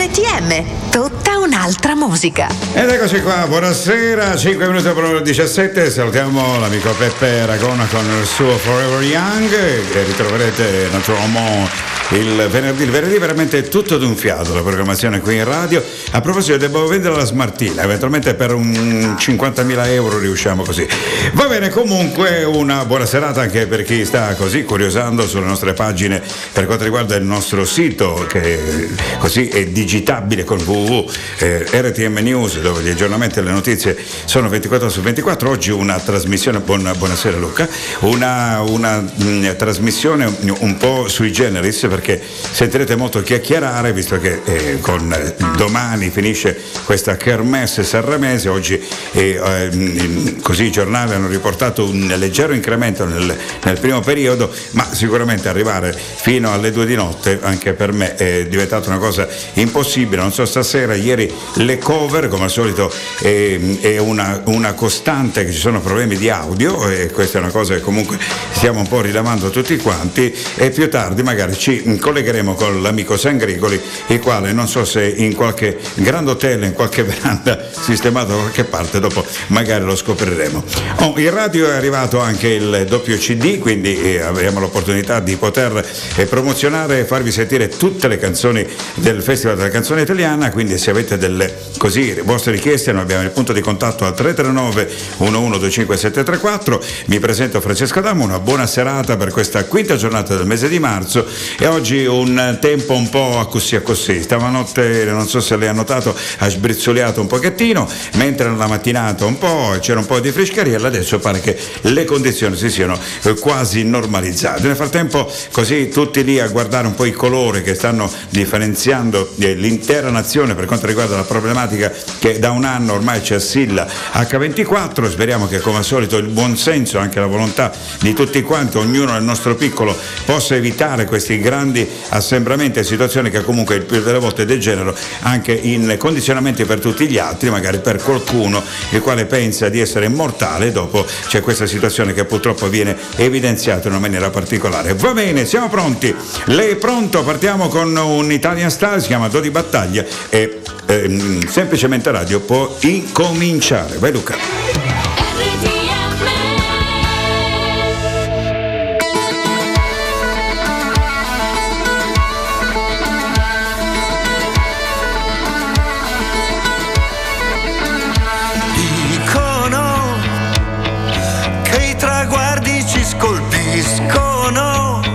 RTM, tutta un'altra musica. Ed eccoci qua, buonasera, 5 minuti per l'ora 17, salutiamo l'amico Peppe Aragona con il suo Forever Young e ritroverete naturalmente il venerdì, il venerdì veramente tutto d'un fiato la programmazione qui in radio. A proposito, devo vendere la smartina, eventualmente per un 50.000 euro riusciamo così. Va bene, comunque una buona serata anche per chi sta così curiosando sulle nostre pagine per quanto riguarda il nostro sito che così è digitabile con www eh, RTM News dove gli aggiornamenti e le notizie sono 24 su 24. Oggi una trasmissione, buona, buonasera Luca, una, una mh, mm, trasmissione un po' sui generis perché sentirete molto chiacchierare visto che eh, con eh, domani finisce questa kermesse sanremese, oggi eh, ehm, così i giornali hanno riportato un leggero incremento nel, nel, primo periodo, ma sicuramente arrivare fino alle due di notte anche per me è diventata una cosa impossibile, non so stasera, ieri le cover come al solito è, è una, una costante che ci sono problemi di audio e questa è una cosa che comunque stiamo un po' rilevando tutti quanti e più tardi magari ci collegheremo con l'amico Sangrigoli, il quale non so se in qualche grande hotel, in qualche veranda sistemato da qualche parte, dopo magari lo scopriremo. Oh, in radio è arrivato anche il doppio CD, quindi eh, avremo l'opportunità di poter eh, promozionare e farvi sentire tutte le canzoni del Festival della Canzone Italiana, quindi se avete delle così, vostre richieste noi abbiamo il punto di contatto al 339 1125734. Mi presento Francesco Damo, una buona serata per questa quinta giornata del mese di marzo e oggi un tempo un po' a così a così. Stamanotte, non so se lei ha notato, ha sbrizzoliato un pochettino, mentre nella mattinata un po' c'era un po' di frescariella, adesso pare che le condizioni si siano quasi normalizzate. Nel frattempo così tutti lì a guardare un po' i colori che stanno differenziando eh, l'intera nazione per quanto riguarda la problematica che da un anno ormai ci assilla H24, speriamo che come al solito il buon senso, anche la volontà di tutti quanti, ognuno nel nostro piccolo, possa evitare questi grandi assembramenti e situazioni che comunque il più delle volte degenerano anche in condizionamenti per tutti gli altri, magari per qualcuno il quale pensa di essere immortale, dopo c'è questa situazione che purtroppo viene evidenziata in una maniera particolare. Va bene, siamo pronti. Lei è pronto? Partiamo con un Italian Star, si chiama Do di Battaglia e ehm, semplicemente radio può incominciare. Vai Luca. soltanto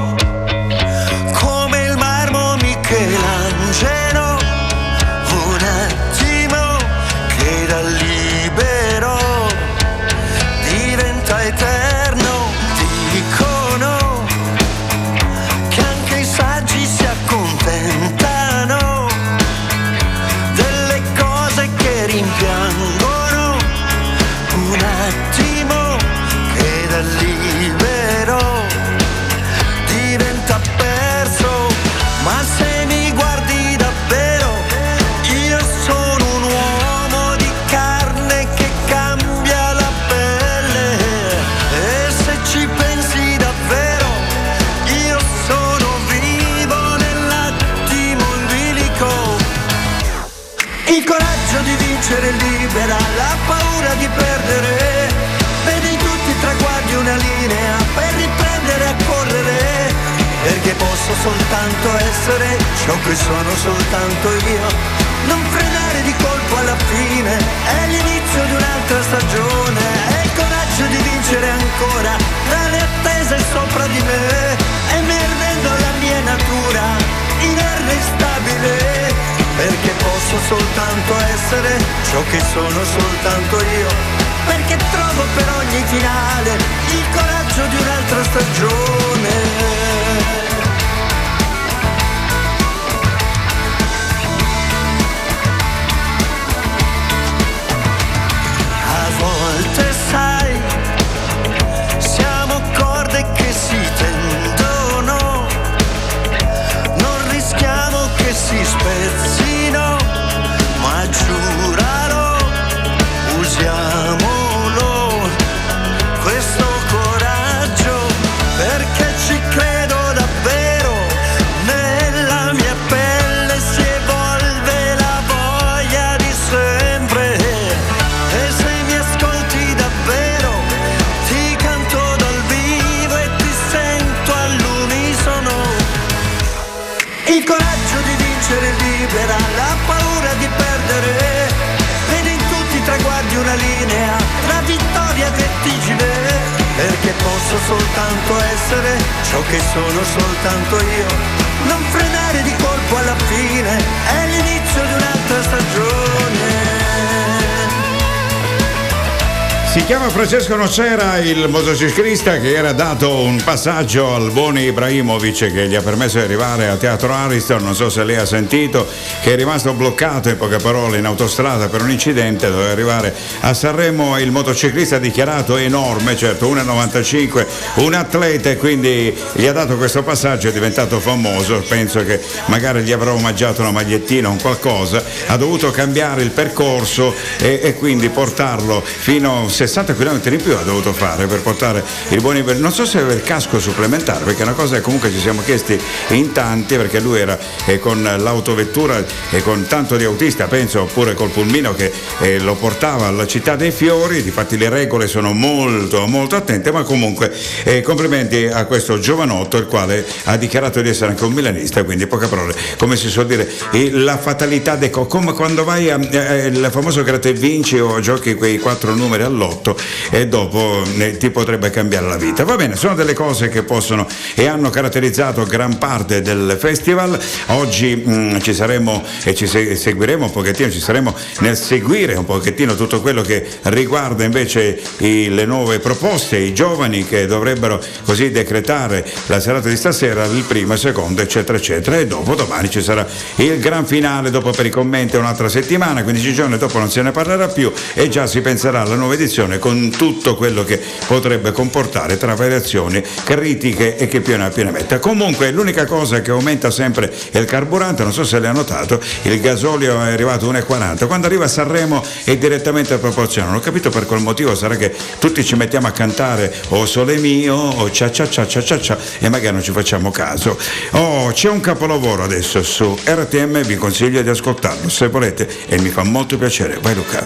Nocera, il motociclista che era dato un passaggio al buon Ibrahimovic che gli ha permesso di arrivare a Teatro Ariston, non so se lei ha sentito, che è rimasto bloccato in poche parole in autostrada per un incidente, doveva arrivare a Sanremo, il motociclista ha dichiarato enorme, certo 1,95, un atleta e quindi gli ha dato questo passaggio, è diventato famoso, penso che magari gli avrà omaggiato una magliettina o un qualcosa, ha dovuto cambiare il percorso e, e quindi portarlo fino a 60 km in più dovuto fare per portare il buon Iber. Non so se aveva il casco supplementare, perché è una cosa che comunque ci siamo chiesti in tanti, perché lui era eh, con l'autovettura e con tanto di autista, penso, oppure col pulmino che eh, lo portava alla città dei fiori. Difatti le regole sono molto, molto attente, ma comunque eh, complimenti a questo giovanotto, il quale ha dichiarato di essere anche un milanista, quindi poche parole, come si suol dire, la fatalità de come quando vai al famoso gratta vinci o giochi quei quattro numeri all'otto e dopo eh, ti potrebbe cambiare la vita. Va bene, sono delle cose che possono e hanno caratterizzato gran parte del festival. Oggi mh, mm, ci saremo e ci se- seguiremo un pochettino, ci saremo nel seguire un pochettino tutto quello che riguarda invece i, le nuove proposte, i giovani che dovrebbero così decretare la serata di stasera, il primo, il secondo, eccetera, eccetera. E dopo domani ci sarà il gran finale, dopo per i commenti un'altra settimana, 15 giorni dopo non se ne parlerà più e già si penserà alla nuova edizione con tutto quello che potrebbe comportare tra variazioni critiche e che più ne ha più metta. Comunque l'unica cosa che aumenta sempre è il carburante, non so se l'hai notato, il gasolio è arrivato a 1,40, quando arriva a Sanremo è direttamente proporzionale, non ho capito per qual motivo, sarà che tutti ci mettiamo a cantare o oh, sole mio o cia cia cia cia cia cia e magari non ci facciamo caso. Oh, c'è un capolavoro adesso su RTM, vi consiglio di ascoltarlo se volete e mi fa molto piacere. Vai Luca.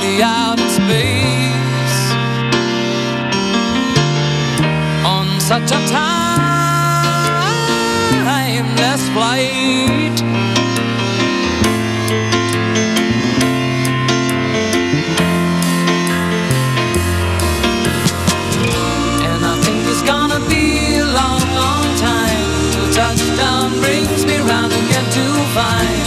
lonely out in space on such a timeless flight. And I think it's gonna be a long, long time till touchdown brings me round again to find.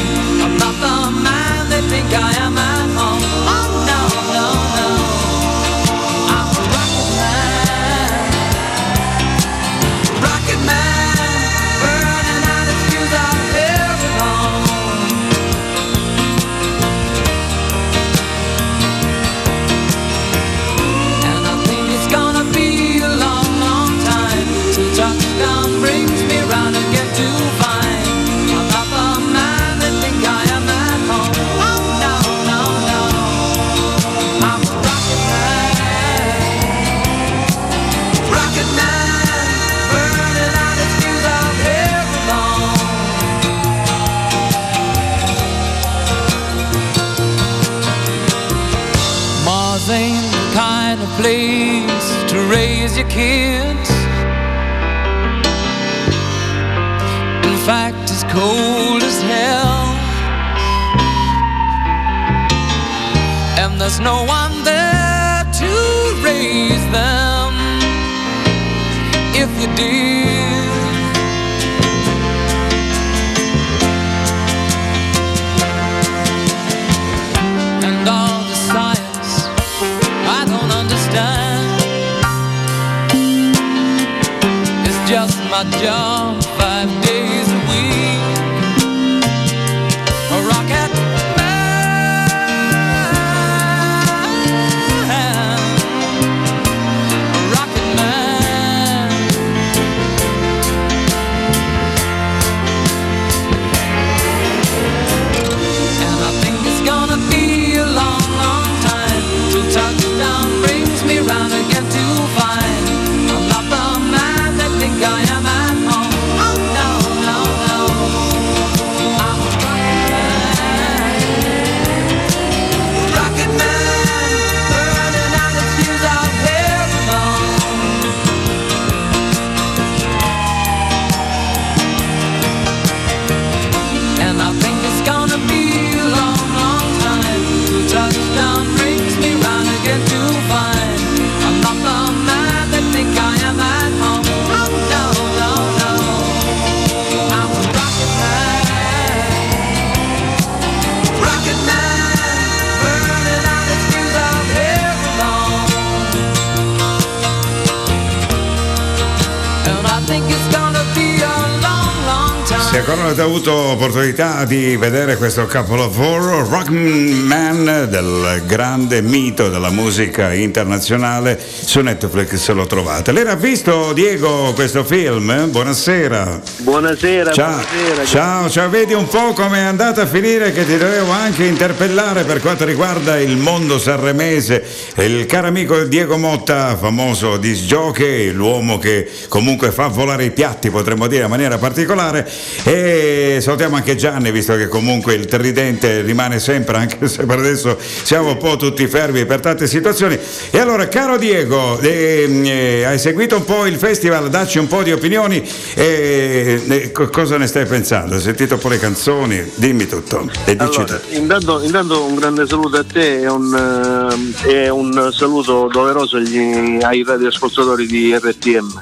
Opportunità di vedere questo capolavoro, Rockman del grande mito della musica internazionale, su Netflix lo trovate. Lei ha visto, Diego, questo film? Buonasera. Buonasera, Ciao, buonasera. ciao, ciao, vedi un po' come è andata a finire che ti dovevo anche interpellare per quanto riguarda il mondo sanremese. Il caro amico Diego Motta, famoso disc jockey, l'uomo che comunque fa volare i piatti, potremmo dire in maniera particolare. E salutiamo anche Gianni, visto che comunque il tridente rimane sempre, anche se per adesso siamo un po' tutti fermi per tante situazioni. E allora, caro Diego, ehm, eh, hai seguito un po' il festival, dacci un po' di opinioni. eh, eh, co- cosa ne stai pensando? Hai sentito pure le canzoni? Dimmi tutto. E dici Allora, tutto. intanto, intanto un grande saluto a te e un, eh, e un saluto doveroso agli- ai radioascoltatori di RTM.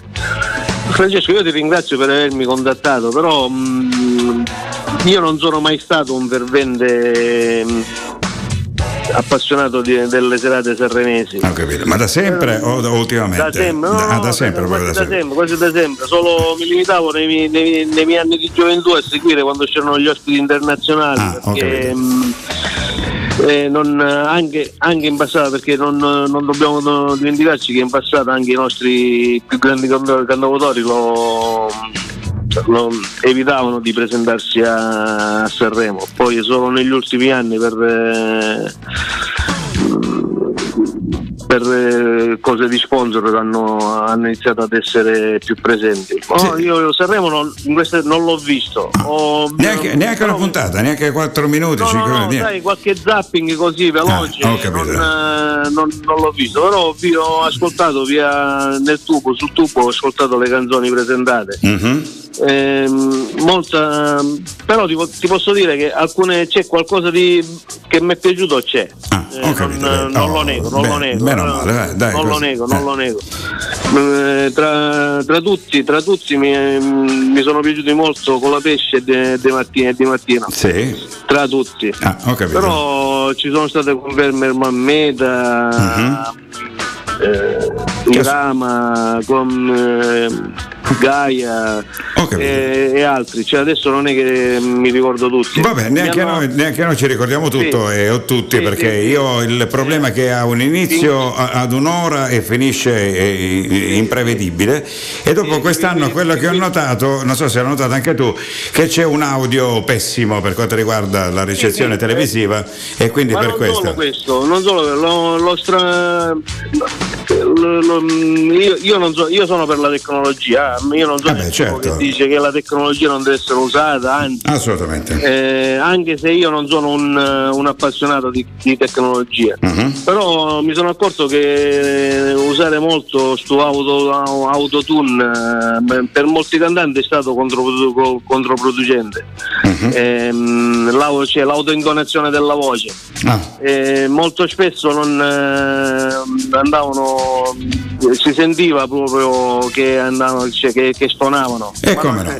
Francesco, io ti ringrazio per avermi contattato, però mm, io non sono mai stato un fervente mm, appassionato di- delle serate capito. Ma da sempre o da- ultimamente? Da sempre, no, da sempre, quasi da da sempre. sempre, quasi da sempre. Solo mi limitavo nei, miei- nei nei miei anni di gioventù a seguire quando c'erano gli ospiti internazionali. Ah, perché, mh, eh, non, anche, anche in passato, perché non, non dobbiamo dimenticarci che in passato anche i nostri più grandi canta- cantautori lo, lo evitavano di presentarsi a, Sanremo. Poi solo negli ultimi anni per. eh, per eh, cose di sponsor hanno, hanno iniziato ad essere più presenti. Oh, Sì. Io Sanremo non, non l'ho visto. Ho- Neanche, neanche una però- puntata, neanche 4 minuti, No, 5 no, no, sai, qualche zapping così veloce, Ah, ho capito. non, eh, non- non l'ho visto, però vi ho ascoltato via nel tubo, sul tubo ho ascoltato le canzoni presentate. Mhm. Ehm, molta, però ti, ti posso dire che alcune c'è qualcosa di, che mi è piaciuto c'è. Ah, Eh, non, non lo Oh, nego, non bene, lo nego. Meno eh, male, dai, dai, non lo così, nego, eh. non lo nego. Eh, tra, tra tutti, tra tutti mi, mi sono piaciuti molto con la pesce e De, De e Di Martino. Sì. Tra tutti. Ah, ho capito. Però ci sono state conferme Mammeta, eh, Che- Irama, con eh, Gaia Ho capito. e, e altri. Cioè, adesso non è che mi ricordo tutti. Vabbè, neanche, hanno- noi, neanche noi ci ricordiamo tutto Sì. e o tutti Sì, perché sì, io ho il problema è che ha un inizio ad un'ora e finisce eh, imprevedibile e dopo quest'anno quello che ho notato, non so se l'hai notato anche tu, che c'è un audio pessimo per quanto riguarda la ricezione televisiva e quindi Ma per non questo. solo questo, non solo lo, lo stra... lo- lo- io, io non so, io sono per la tecnologia, eh, io non sono Vabbè, tipo certo. che dice che la tecnologia non deve essere usata, anzi Assolutamente. Eh, anche se io non sono un, eh, un appassionato di, di tecnologia, Mhm. però mi sono accorto che usare molto sto auto, autotune eh, per molti cantanti è stato controprodu- co- controproducente. Mhm. Ehm, la voce- l'autointonazione della voce. Ah, Eh, molto spesso non eh, andavano, si sentiva proprio che andavano, cioè, che, che stonavano. e come no?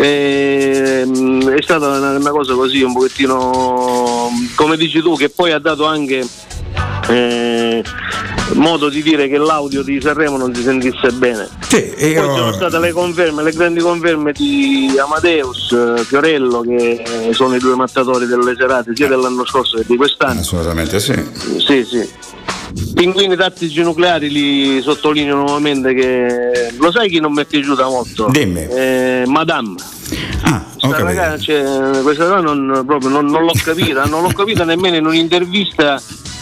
Ehm, è stata una, una cosa così un pochettino come dici tu che poi ha dato anche eh, modo di dire che l'audio di Sanremo non si sentisse bene Sì, poi ci sono io... state le conferme le grandi conferme di Amadeus eh, Fiorello che sono i due mattatori delle serate sia dell'anno scorso che di quest'anno Assolutamente sì. sì sì Pinguini tattici nucleari li sottolineo nuovamente che lo sai chi non mi è piaciuta molto? Dimmi. Eh, Madame Ah, questa ragazza, cioè, questa non, proprio non, non l'ho capita, non l'ho capita nemmeno in un'intervista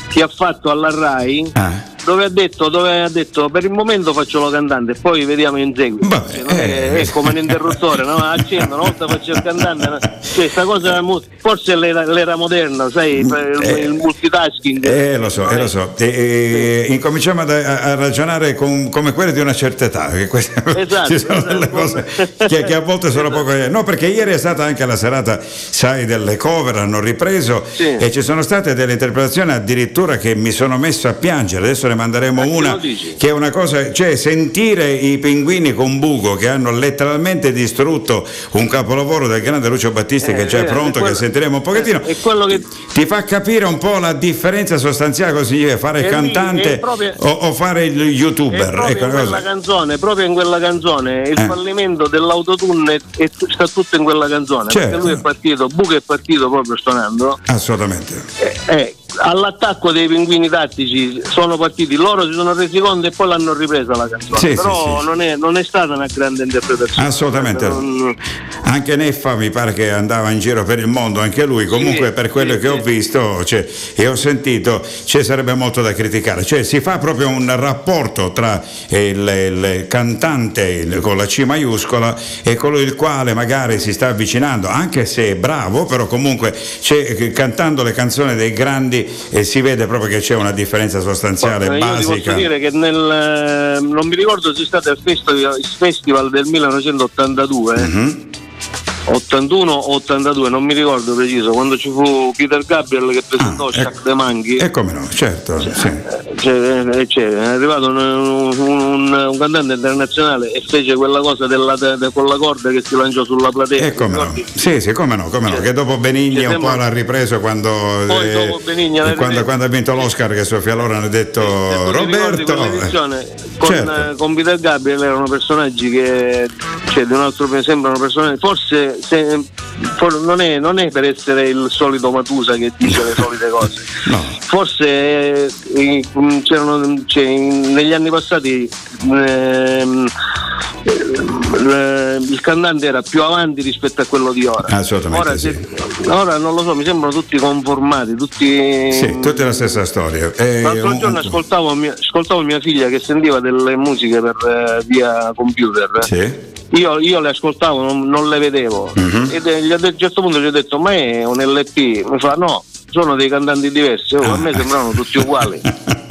che ha fatto alla RAI Ah. dove ha detto, dove ha detto per il momento faccio la cantante e poi vediamo in seguito. Vabbè, Cioè, non è, eh. è come un interruttore, no? accendo, una volta faccio il cantante, no? cioè, sta cosa forse è l'era, l'era moderna, sai, il, Eh. il multitasking. Eh, lo so, eh, lo so. E, e- incominciamo ad- a, a ragionare con- come quelli di una certa età. Che queste, Esatto, ci sono esatto. delle cose che, che a volte sono poco. No, perché ieri è stata anche la serata, sai, delle cover, hanno ripreso Sì. e ci sono state delle interpretazioni addirittura che mi sono messo a piangere. Adesso ne manderemo Ma una che è una cosa, cioè sentire i pinguini con buco che hanno letteralmente distrutto un capolavoro del grande Lucio Battisti che è già eh, pronto, è quello- che sentiremo un pochettino. è quello che- ti fa capire un po' la differenza sostanziale cosa significa fare il È cantante è proprio- o, o fare il youtuber. proprio Ecco in quella canzone, proprio in quella canzone, il Eh. fallimento dell'autotune è- è- sta tutto in quella canzone. Certo. Perché lui è partito, Buco è partito proprio suonando. Assolutamente. Eh, eh, all'attacco dei pinguini tattici sono partiti, loro si sono resi conto e poi l'hanno ripresa la canzone. Sì, Però sì. Non, è, non è stata una grande interpretazione. Assolutamente. Non- Anche Neffa mi pare che andava in giro per il mondo, anche lui. Comunque, Sì, per quello che ho visto cioè, e ho sentito, ci sarebbe molto da criticare. Cioè, si fa proprio un rapporto tra il, il cantante con la C maiuscola e colui il quale magari si sta avvicinando, anche se è bravo, però comunque c'è- cantando le canzoni dei grandi eh, si vede proprio che c'è una differenza sostanziale, Eh, Io ti basica. posso dire che nel, eh, non mi ricordo se è stato il festival, il festival del 1982, Mhm. 81 o 82, non mi ricordo preciso, quando ci fu Peter Gabriel che presentò Ah, Shaq ecco. the Monkey. E come no, certo. sì. Cioè, eh, cioè, è arrivato un, un- un cantante internazionale e fece quella cosa della, de- con la corda che si lanciò sulla platea. E come no? Sì, sì, come no, come no. Cioè, Che dopo Benigni cioè, un po' l'ha ripreso quando, Poi eh, dopo Benigni l'ha quando, quando ha vinto l'Oscar che Sofia Loren ha detto ricordi Roberto. eh, con, certo. eh, con Peter Gabriel erano personaggi che cioè, di un altro sembrano personaggi forse se- non, è, non è per essere il solito Matusa che dice le solite cose No. forse eh, mm, c'erano cioè, negli anni passati ehm, eh, il cantante era più avanti rispetto a quello di ora Assolutamente ora, sì. se- ora non lo so mi sembrano tutti conformati tutti Sì, tutte la stessa storia. Eh, L'altro un- giorno ascoltavo mia, ascoltavo mia figlia che sentiva delle musiche per, eh, via computer. Sì. Io, io le ascoltavo, non, non le vedevo. Mhm. Ed eh, a un certo punto gli ho detto: Ma è un LP? Mi fa: No, sono dei cantanti diversi. Oh, A Ah. me sembravano tutti uguali.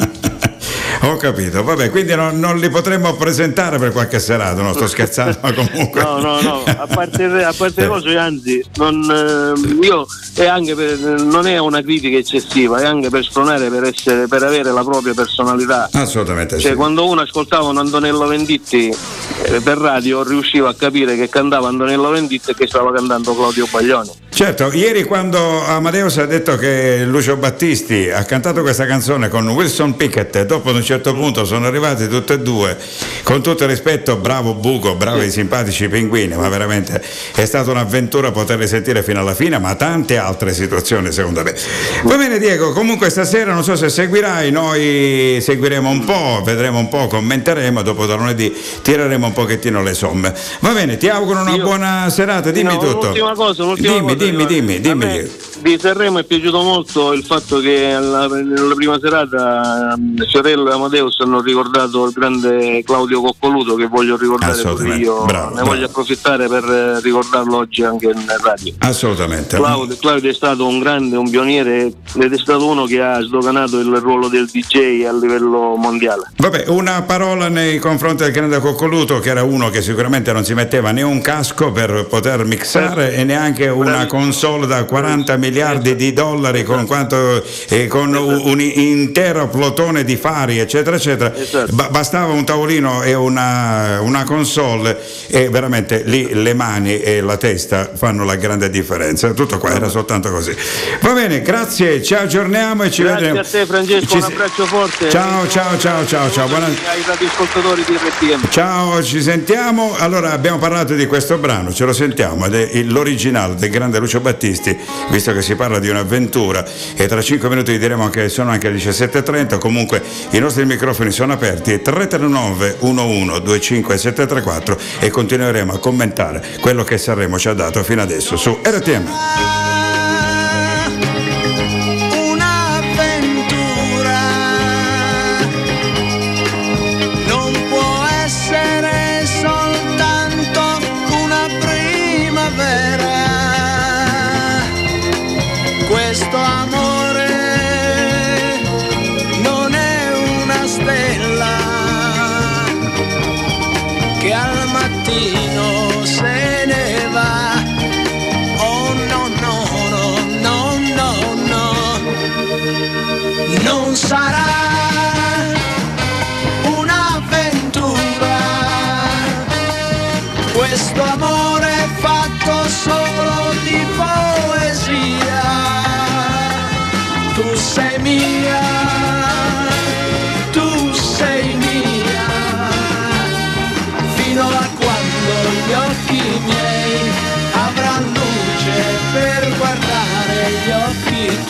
Ho capito, vabbè, quindi non, non li potremmo presentare per qualche serata, no? Sto scherzando, ma comunque. No, no, no, a parte, a parte le cose, anzi, non, ehm, io è anche per, non è una critica eccessiva, è anche per spronare, per, essere, per avere la propria personalità. Assolutamente Cioè, sì. quando uno ascoltava un Antonello Venditti eh, per radio riusciva a capire che cantava Antonello Venditti e che stava cantando Claudio Baglioni. Certo, ieri quando Amadeus ha detto che Lucio Battisti ha cantato questa canzone con Wilson Pickett, dopo ad un certo punto sono arrivati tutti e due, con tutto il rispetto, bravo Buco, bravi simpatici pinguini, ma veramente è stata un'avventura poterli sentire fino alla fine, ma tante altre situazioni secondo me. Va bene Diego, comunque stasera non so se seguirai, noi seguiremo un po', vedremo un po', commenteremo, dopo da lunedì tireremo un pochettino le somme. Va bene, ti auguro una Io- buona serata, dimmi No, tutto. Un'ultima cosa, un'ultima dimmi, cosa, dimmi, dimmi, dimmi. me Di Sanremo è piaciuto molto il fatto che alla, nella prima serata ehm, Fiorello e Amadeus hanno ricordato il grande Claudio Coccoluto che voglio ricordare io Bravo, ne bravo. voglio approfittare per eh, ricordarlo oggi anche in radio. Assolutamente. Claudio, Claudio è stato un grande, un pioniere ed è stato uno che ha sdoganato il ruolo del DJ a livello mondiale. Vabbè, una parola nei confronti del grande Coccoluto, che era uno che sicuramente non si metteva né un casco per poter mixare e neanche una Bravissimo. Console da 40 miliardi di dollari con, quanto, eh, con un, intero plotone di fari, eccetera, eccetera. Esatto. Ba- bastava un tavolino e una, una console e veramente lì le mani e la testa fanno la grande differenza. Tutto qua, era soltanto così. Va bene, grazie, ci aggiorniamo e ci Grazie vedremo. a te Francesco, Ci un abbraccio forte. Ciao, ciao, ciao, ciao, ciao. Buona- Ai radioascoltatori di RTM. Ciao, ci sentiamo. Allora abbiamo parlato di questo brano, ce lo sentiamo, ed è il- l'originale del grande Lucio Battisti, visto che si parla di un'avventura e tra 5 minuti diremo che sono anche le 17.30, comunque i nostri microfoni sono aperti 339 11 25 734 e continueremo a commentare quello che Sanremo ci ha dato fino adesso su RTM.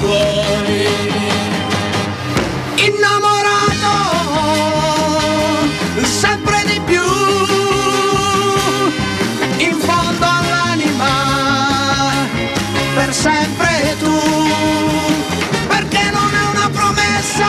Tuoi. Innamorato sempre di più, in fondo all'anima, per sempre tu, perché non è una promessa,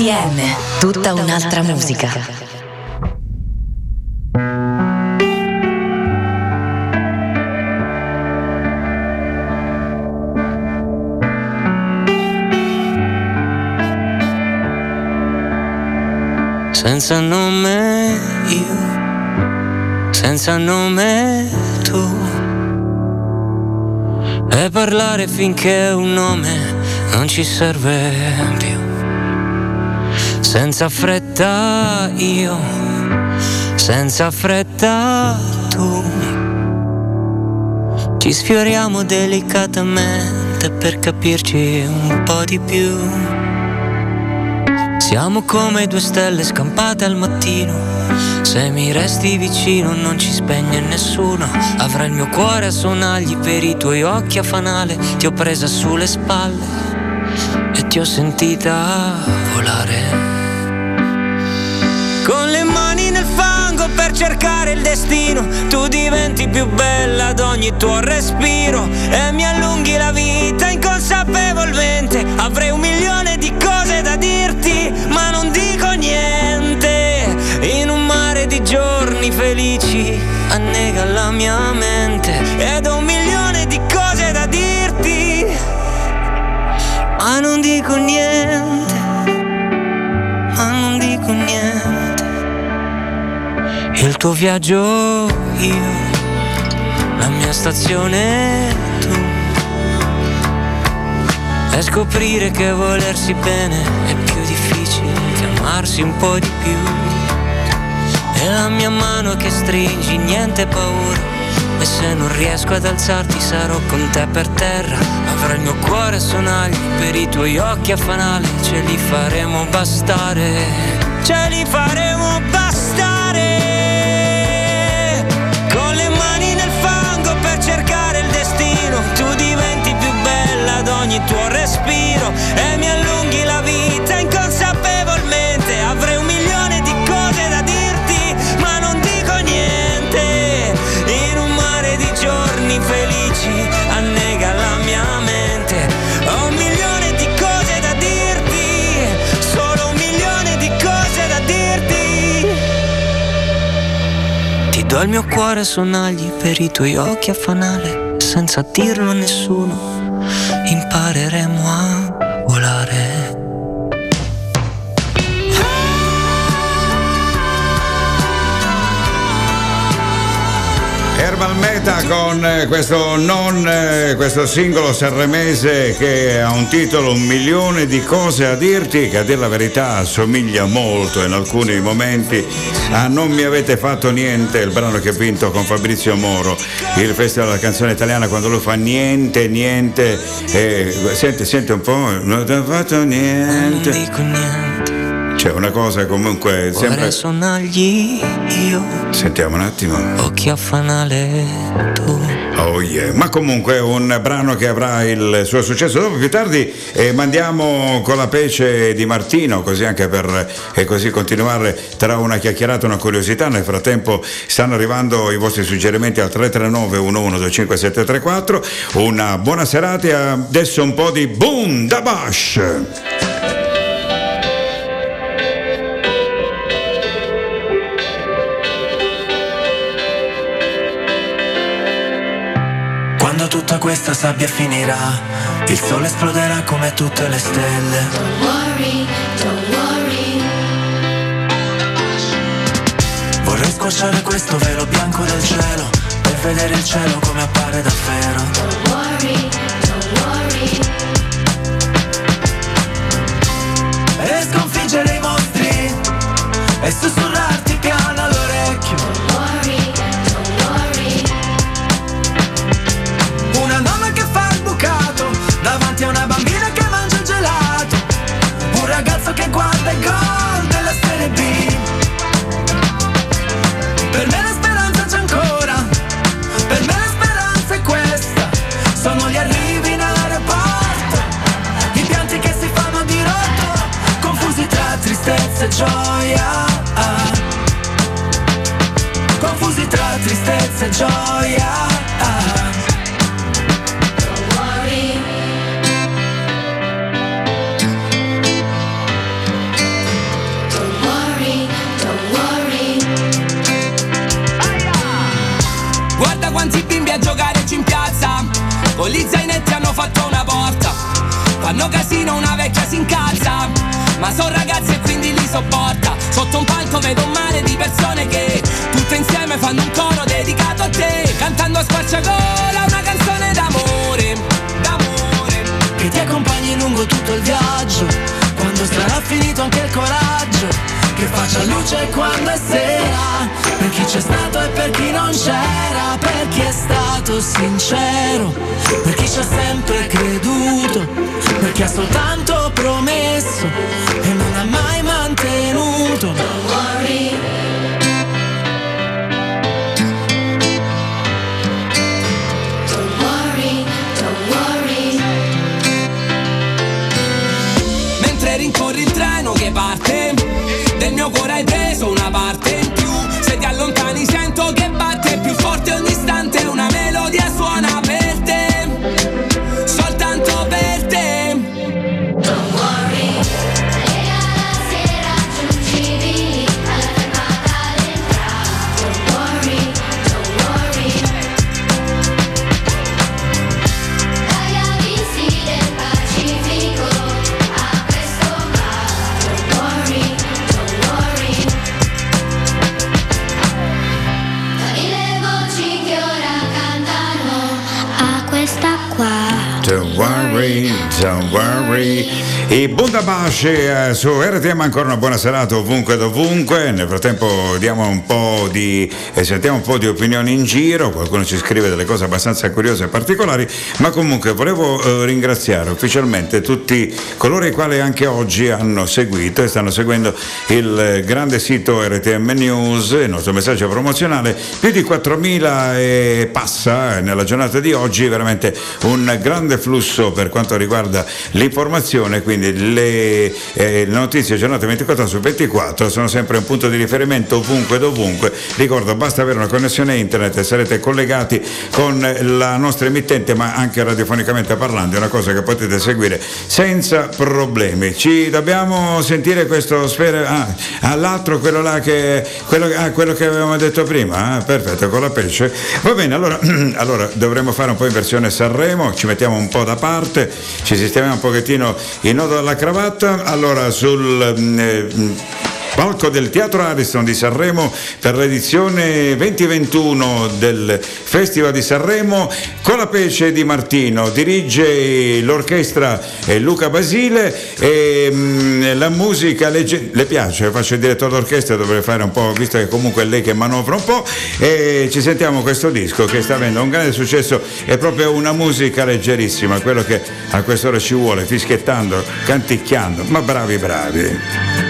RTM, tutta un'altra musica. Senza nome io, senza nome tu. E parlare finché un nome non ci serve più. Senza fretta io, senza fretta tu. Ci sfioriamo delicatamente per capirci un po' di più. Siamo come due stelle scampate al mattino. Se mi resti vicino non ci spegne nessuno. Avrai il mio cuore a sonagli per i tuoi occhi a fanale. Ti ho presa sulle spalle e ti ho sentita volare. Con le mani nel fango per cercare il destino, tu diventi più bella ad ogni tuo respiro e mi allunghi la vita inconsapevolmente. Avrei un milione di cose da dirti, ma non dico niente. In un mare di giorni felici annega la mia mente ed ho un milione di cose da dirti, ma non dico niente, tuo viaggio io, la mia stazione tu. E scoprire che volersi bene è più difficile che amarsi un po' di più. E la mia mano che stringi, niente paura. E se non riesco ad alzarti sarò con te per terra. Avrò il mio cuore a sonagli per i tuoi occhi a fanale. Ce li faremo bastare, ce li faremo bastare. Ogni tuo respiro. E mi allunghi la vita inconsapevolmente. Avrei un milione di cose da dirti, ma non dico niente. In un mare di giorni felici annega la mia mente. Ho un milione di cose da dirti, solo un milione di cose da dirti. Ti do il mio cuore a sonagli per i tuoi occhi a fanale, senza dirlo a nessuno. Impareremo a volare. Valmeta con eh, questo, non, eh, questo singolo sanremese che ha un titolo Un milione di cose a dirti che a dir la verità assomiglia molto in alcuni momenti a Non mi avete fatto niente, il brano che ha vinto con Fabrizio Moro il Festival della canzone italiana quando lui fa niente, niente, eh, sente, sente un po', non ti ha fatto niente. Non dico niente. C'è una cosa comunque sempre... Vorrei sonagli io, Sentiamo un attimo. occhi a fanale tu. Oh yeah. Ma comunque è un brano che avrà il suo successo. Dopo più tardi eh, mandiamo con la pece di Martino, così anche per eh, così continuare tra una chiacchierata e una curiosità. Nel frattempo stanno arrivando i vostri suggerimenti al 339 11 Una buona serata e adesso un po' di Boom da Bash. Tutta questa sabbia finirà, il sole esploderà come tutte le stelle. Don't worry, don't worry. Vorrei squarciare questo velo bianco del cielo, per vedere il cielo come appare davvero. Don't worry, don't worry. Gioia. Confusi tra tristezza e gioia. Guarda quanti bimbi a giocare in piazza Con gli zainetti hanno fatto una porta Fanno casino, una vecchia si incazza Ma sono ragazzi e quindi li sopporta. Sotto un palco vedo un mare di persone che Tutte insieme fanno un coro dedicato a te. Cantando a squarciagola una canzone d'amore D'amore. Che ti accompagni lungo tutto il viaggio, quando sarà finito anche il coraggio, che faccia luce quando è sera, per chi c'è stato e per chi non c'era, per chi è stato sincero, per chi ci ha sempre creduto, per chi ha soltanto promesso e non ha mai mantenuto. Don't worry. Rincorri il treno che Del mio cuore hai preso una parte in più. Se ti allontani worry. I Bundabash eh, su RTM ancora una buona serata ovunque e dovunque. Nel frattempo diamo un po' di eh, sentiamo un po' di opinioni in giro, qualcuno ci scrive delle cose abbastanza curiose e particolari, ma comunque volevo eh, ringraziare ufficialmente tutti coloro i quali anche oggi hanno seguito e stanno seguendo il eh, grande sito RTM News, il nostro messaggio promozionale, più di 4.000 e passa eh, nella giornata di oggi, veramente un grande flusso per quanto riguarda l'informazione, quindi le, eh, notizie giornate 24 su 24 sono sempre un punto di riferimento ovunque e dovunque. Ricordo, basta avere una connessione internet e sarete collegati con la nostra emittente, ma anche radiofonicamente parlando, è una cosa che potete seguire senza problemi. Ci dobbiamo sentire questo sfera. Ah, all'altro quello là che quello, ah, quello che avevamo detto prima, ah, perfetto, con la pesce. Va bene, allora, allora dovremo fare un po' in versione Sanremo, ci mettiamo un po' da parte, ci sistemiamo un pochettino il nodo alla cravatta. Allora sul mm, eh, palco del Teatro Ariston di Sanremo per l'edizione 2021 del Festival di Sanremo. Con la Pece di Martino dirige l'orchestra eh, Luca Basile e mm, la musica legge- le piace, faccio il direttore d'orchestra, dovrei fare un po', visto che comunque è lei che manovra un po', e ci sentiamo questo disco che sta avendo un grande successo, è proprio una musica leggerissima, quello che a quest'ora ci vuole, fischiettando, canticchiando, ma bravi bravi.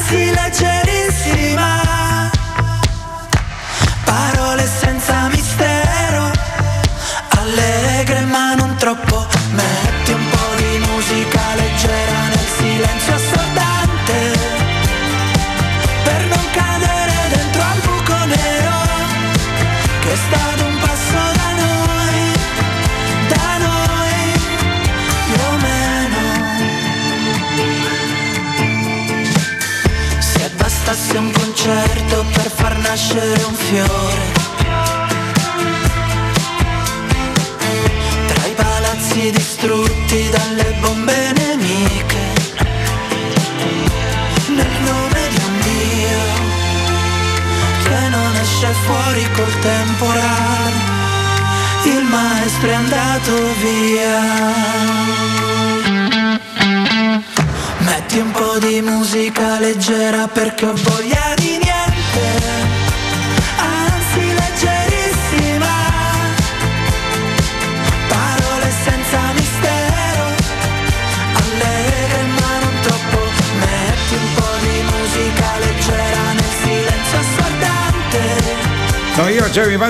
nascere un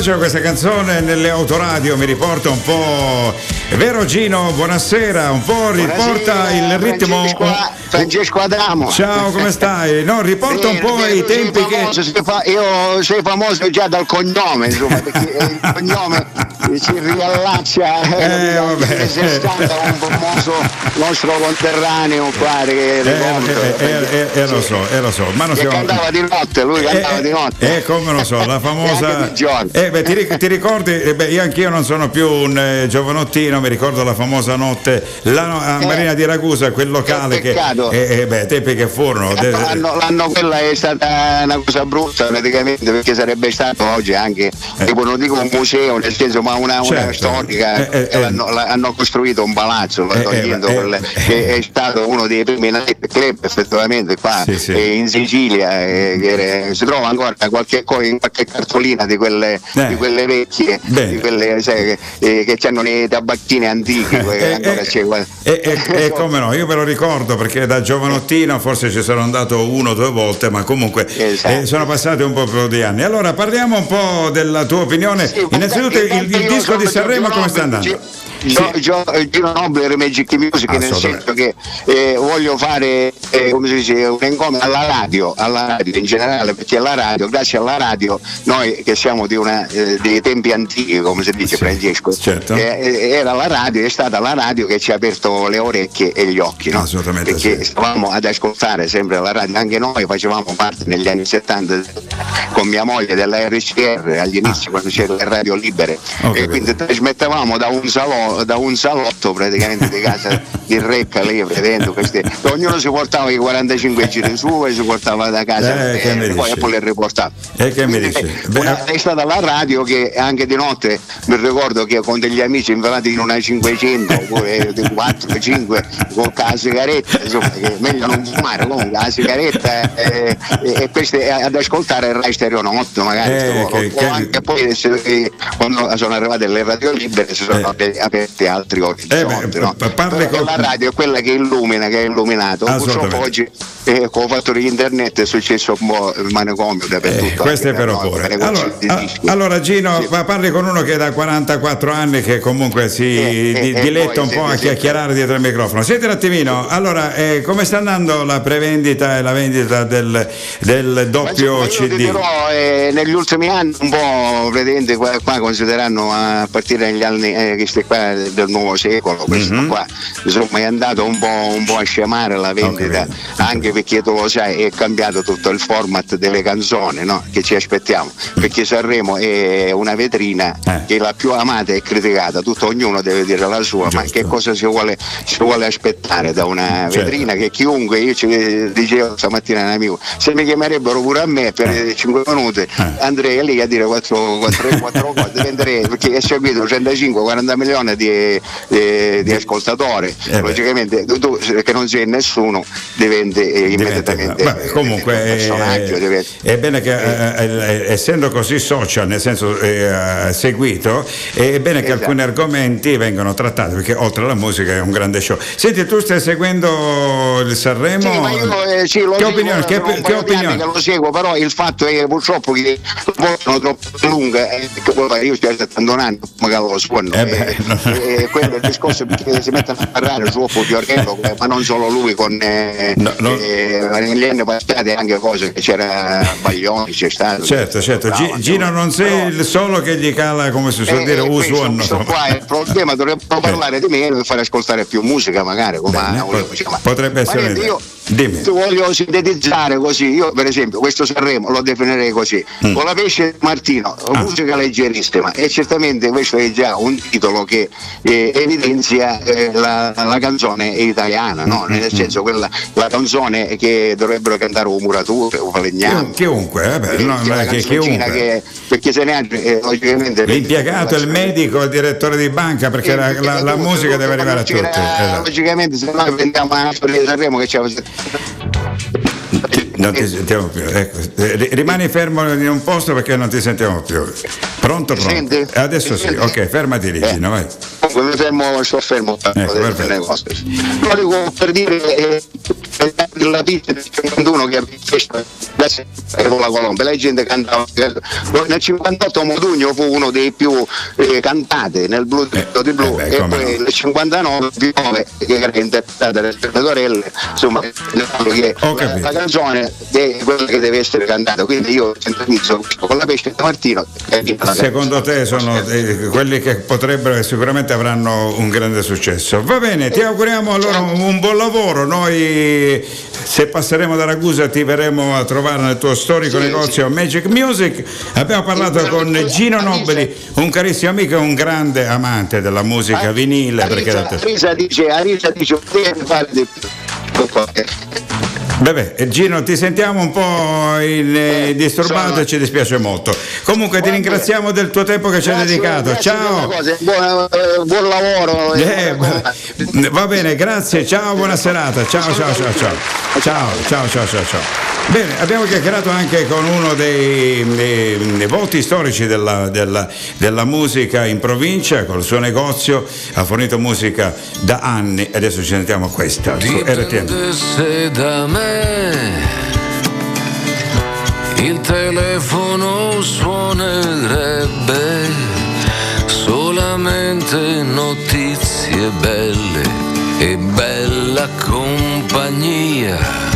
immagino questa canzone nelle autoradio, mi riporta un po'. È vero Gino, buonasera, un po' riporta Buonasera, il ritmo. Francesco, Francesco Adamo. Ciao, come stai? No, riporta un po' i tempi sei che. famoso, sei fa- io sei famoso già dal cognome, insomma, perché il cognome si riallaccia Eh, eh, vabbè. sei stato un famoso nostro conterraneo qua che Eh, ricordo, eh, eh, eh, eh, lo so, eh, lo so, ma non siamo. cantava di notte, lui cantava eh, di notte. Eh, come lo so, la famosa. Eh, beh, ti, ti ricordi? eh, beh, io anch'io non sono più un eh, giovanottino, mi ricordo la famosa notte no- a Eh, Marina di Ragusa, quel locale che che. peccato. Eh, eh, beh, tempi che furono. L'anno, l'anno quella è stata una cosa brutta praticamente perché sarebbe stato oggi anche tipo non dico un museo nel senso ma una, una Certo. storica Eh, eh, e l'hanno, la- hanno costruito un palazzo Eh, eh, eh, quelle- eh. che è stato uno dei primi night club effettivamente qua Sì, sì. eh, in Sicilia eh, che si trova ancora qualche, qualche cartolina di quelle, Eh. di quelle vecchie Bene. di quelle sai, che, eh, che hanno Eh, eh, qual- eh, eh, eh, come no, io me lo ricordo perché da giovanottino forse ci sono andato uno o due volte, ma comunque Esatto. eh, sono passati un po' più di anni. Allora parliamo un po' della tua opinione. Sì, Innanzitutto il, il disco di Sanremo come sta andando? Gi- Gio- Gio- Gino Nobile Magic Music nel senso che eh, voglio fare eh, come si dice, un encomium alla radio, alla radio in generale, perché la radio, grazie alla radio, noi che siamo di una, eh, dei tempi antichi, come si dice Sì, Francesco, certo. eh, eh, era la radio, è stata la radio che ci ha aperto le orecchie e gli occhi, no? Assolutamente perché sì. stavamo ad ascoltare sempre la radio, anche noi facevamo parte negli anni 70 con mia moglie della RCR agli inizi quando c'erano le radio libere Ho e quindi trasmettevamo da un, salo- da un salotto praticamente di casa di Recca lì vedendo queste ognuno si portava i 45 giri su e si portava da casa Eh, mi e poi, poi le riportava. E che mi eh, Beh, una- è stata la radio che anche di notte mi ricordo che con degli amici infilati in una 500 oppure di 4 5 con la sigaretta insomma che meglio non fumare comunque la sigaretta eh, e, e queste ad ascoltare il Rai Stereo Notte magari Eh, o, che- o che- anche poi se- eh, quando sono arrivate le radio libere si sono Eh. ape- aperti altri Eh orizzonti beh, no? con- la radio è quella che illumina, che è illuminato. Purtroppo oggi eh, con il fatto di internet è successo un po' il manicomio Eh, dappertutto. questo è da noi, pure. Allora, a- allora, Gino, Sì. parli con uno che da 44 anni che comunque si Eh, eh, eh, diletta un po' a chiacchierare dietro il microfono. Senti un attimino, allora, eh, come sta andando la prevendita e la vendita del, del doppio ti CD? dirò, eh, negli ultimi anni un po' praticamente qua, qua considerando a partire dagli anni eh, questi qua del nuovo secolo, questo Mhm. qua insomma è andato un po', un po' a scemare la vendita, anche perché tu lo sai è cambiato tutto il format delle canzoni no? che ci aspettiamo, perché Sanremo è una vetrina Eh. che è la più amata e criticata, tutto ognuno deve dire la sua, ma Giusto. che cosa si vuole, si vuole aspettare da una Certo. vetrina che chiunque, io ci dicevo stamattina a un amico, se mi chiamerebbero pure a me per Eh. 5 minuti andrei lì a dire 4, 4, 4 cose, venderei perché è seguito 35-40 milioni di, di- di ascoltatori, Eh beh. logicamente tu, che non sei nessuno diventi eh, Diventa- immediatamente vabbè, comunque un personaggio, eh, diventi- è bene che eh, eh, essendo così social, nel senso eh, seguito, è bene che Esatto. alcuni argomenti vengano trattati perché oltre alla musica è un grande show. Senti, tu stai seguendo il Sanremo? Sì, ma io eh, sì, lo che opinione? Che, sono che opinione? che lo seguo, però il fatto è che purtroppo che vogliono troppo lunga, eh, che io sto 71 anni, magari lo suono. Eh beh, no. Quello è il discorso perché si mettono a parlare su Fiorello, eh, ma non solo lui, con eh, No, no. eh, passati anche cose che c'era Baglioni, c'è stato. Certo, certo. Brava, Gino non sei però- il solo che gli cala, come si suol eh, dire, eh, questo insomma. qua è il problema, dovremmo parlare di meno e fare ascoltare più musica magari come Bene, potrebbe essere io Dimmi. ti voglio sintetizzare così io per esempio questo Sanremo lo definirei così Mm. con la pesce Martino Ah. musica leggerissima e certamente questo è già un titolo che eh, evidenzia eh, la, la canzone italiana no? Mm, nel senso quella la canzone che dovrebbero cantare o murature o falegnami Chiunque, vabbè, no, Che chiunque. che- perché se ne ha eh, logicamente L'impiegato, il medico, il direttore di banca, perché la, la- la musica deve arrivare a tutti. esatto. Logicamente se noi prendiamo la storia di Sanremo che c'è Non ti sentiamo più. ecco. Eh, ri- Rimani fermo in un posto perché non ti sentiamo più. Pronto, pronto? Adesso sì, ok, fermati lì, Eh. Gino, vai. Comunque mi fermo, sto fermo Ecco, perfetto. dico per dire eh, la pista del 51 che ha visto con la Colombia, la gente cantava nel 58 Modugno fu uno dei più eh, cantate nel blu Eh, di blu eh beh, e poi nel 59 Piove che era interpretata dalle Torelle insomma la, la canzone è quella che deve essere cantata. Quindi io sintonizzo con la pesce di Martino Secondo te sono eh, quelli che potrebbero e sicuramente avranno un grande successo. Va bene, ti auguriamo allora un, un buon lavoro. Noi se passeremo da Ragusa ti verremo a trovare nel tuo storico Sì, negozio Magic Music. Abbiamo parlato con Gino Nobili, un carissimo amico e un grande amante della musica vinile. Perché Arisa, Arisa dice, Arisa dice, fare di più. Vabbè, eh, Gino, ti sentiamo un po' in- eh, disturbato sono- e ci dispiace molto. Comunque ti Va bene. ringraziamo del tuo tempo che ci hai dedicato. Ciao. Buon, eh, buon lavoro. Eh, va- va bene, grazie, ciao, buona serata. Ciao, ciao, ciao, ciao. Ciao, ciao, ciao, ciao, ciao. Bene, abbiamo chiacchierato anche con uno dei, dei- dei volti storici della, della- della musica in provincia, col suo negozio, ha fornito musica da anni. Adesso ci sentiamo questa su RTM. Dipendesse da me, il telefono suonerebbe solamente notizie belle e bella compagnia.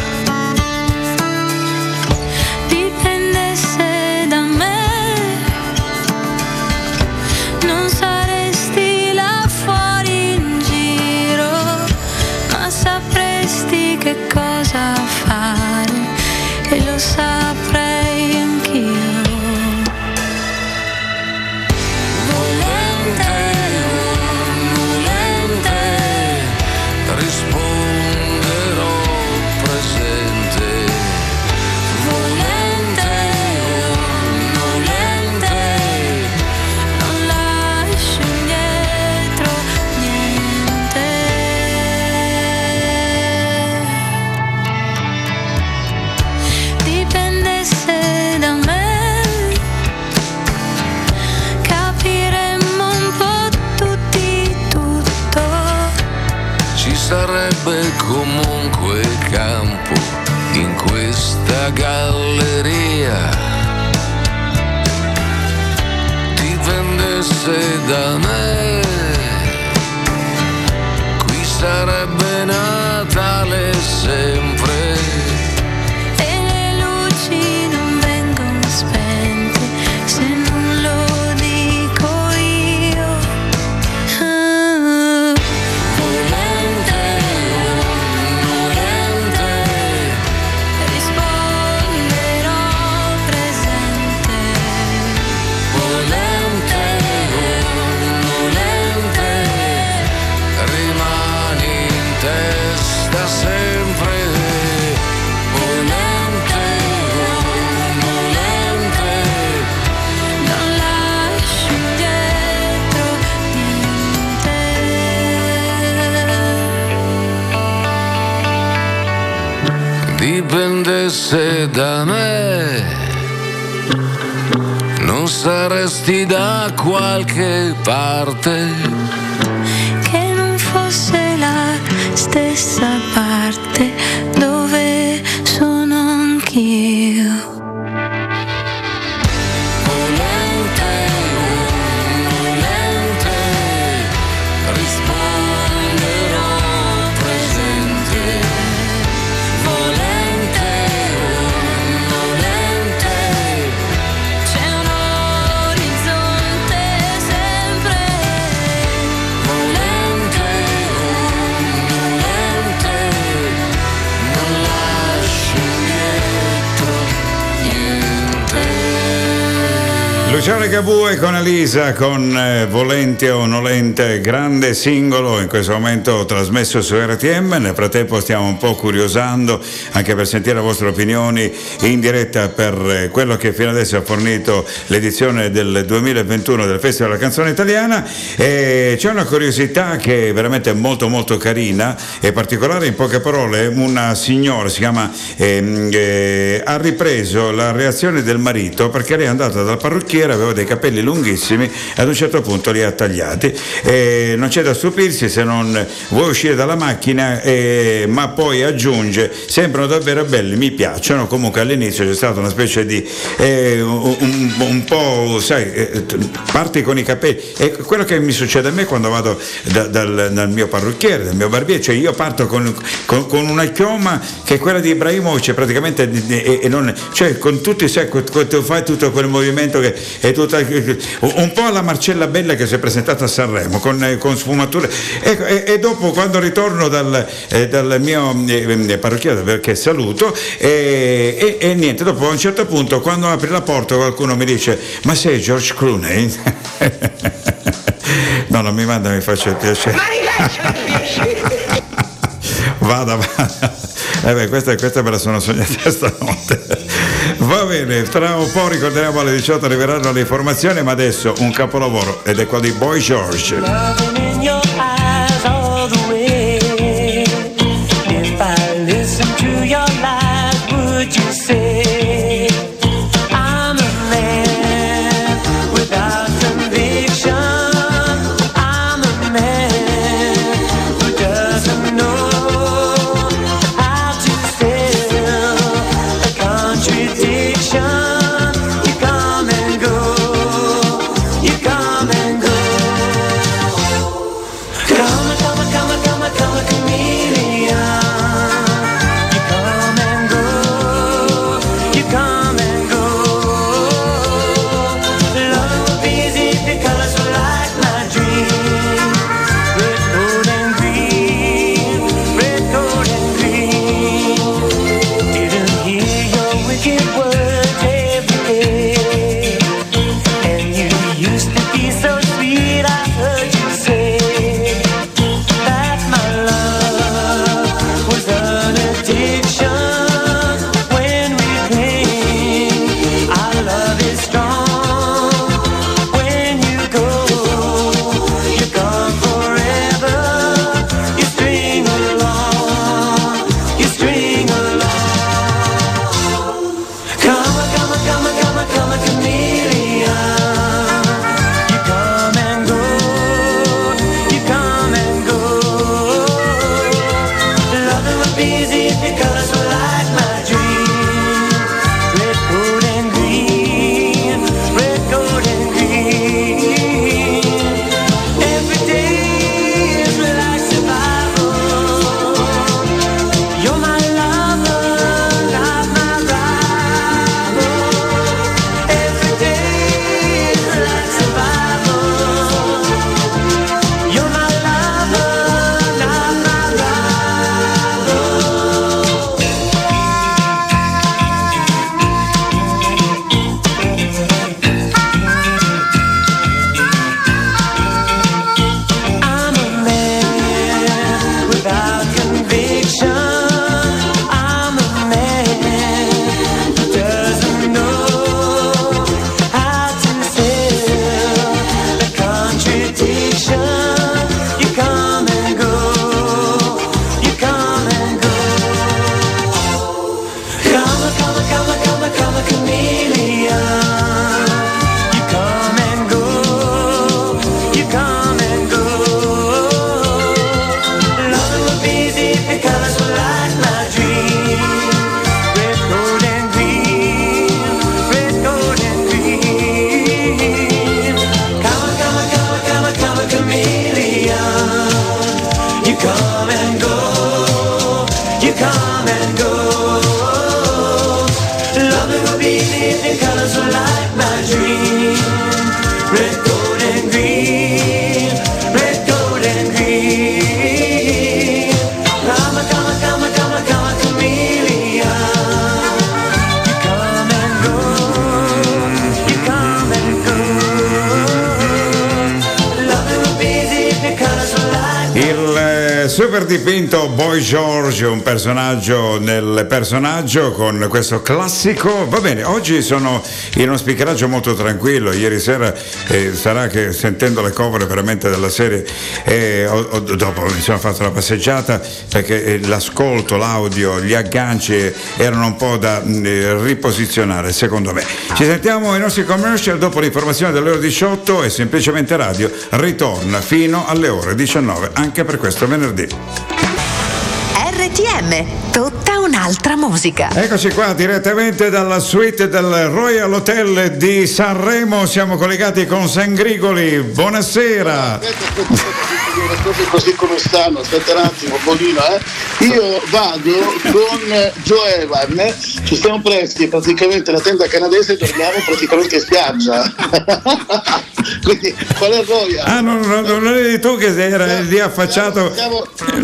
Dipendesse da me, qui sarebbe dipendesse da me, non saresti da qualche parte. Luciano Gabue con Elisa con eh, Volente o Nolente, grande singolo in questo momento trasmesso su RTM. Nel frattempo stiamo un po' curiosando anche per sentire le vostre opinioni in diretta per eh, quello che fino adesso ha fornito l'edizione del 2021 del Festival della Canzone Italiana. E c'è una curiosità che è veramente molto molto carina e particolare in poche parole una signora si chiama ehm, eh, ha ripreso la reazione del marito perché lei è andata dal parrucchiere aveva dei capelli lunghissimi e ad un certo punto li ha tagliati. E non c'è da stupirsi se non vuoi uscire dalla macchina eh, ma poi aggiunge sembrano davvero belli mi piacciono. Comunque all'inizio c'è stata una specie di eh, un, un- po' sai eh, parti con i capelli. È quello che mi succede a me quando vado da- dal, dal mio parrucchiere dal mio barbiere cioè io parto con, con- con una chioma che è quella di Ibrahimovic praticamente e, e non, cioè con tutti sai, fai tutto quel movimento che tutta un po' alla Marcella Bella che si è presentata a Sanremo con, eh, con sfumature. Ecco, e, e dopo quando ritorno dal, eh, dal mio eh, parrucchiere perché saluto e, e- e niente dopo a un certo punto quando apri la porta qualcuno mi dice ma sei George Clooney? no non mi manda mi faccio il piacere vada vada. Eh beh, questa, questa me la sono sognata stanotte bene tra un po' ricorderemo alle 18 arriveranno le informazioni ma adesso un capolavoro ed è quello di Boy George personaggio con questo classico. Va bene, oggi sono in uno speakeraggio molto tranquillo. Ieri sera eh, sarà che sentendo le cover veramente della serie, eh, ho- ho- dopo mi sono fatto la passeggiata perché eh, l'ascolto, l'audio, gli agganci erano un po' da mh, eh, riposizionare secondo me. Ci sentiamo ai nostri commercial dopo l'informazione delle ore 18 e semplicemente radio ritorna fino alle ore 19 anche per questo venerdì. RTM, un'altra musica. Eccoci qua direttamente dalla suite del Royal Hotel di Sanremo, siamo collegati con Sangrigoli, buonasera. le cose così come stanno, aspetta un attimo, Bonino, eh. Io vado con Joe Evan, ci siamo presti praticamente la tenda canadese e torniamo praticamente in spiaggia. Quindi qual è Royal? Ah, no, no, no, non eri tu che era lì affacciato.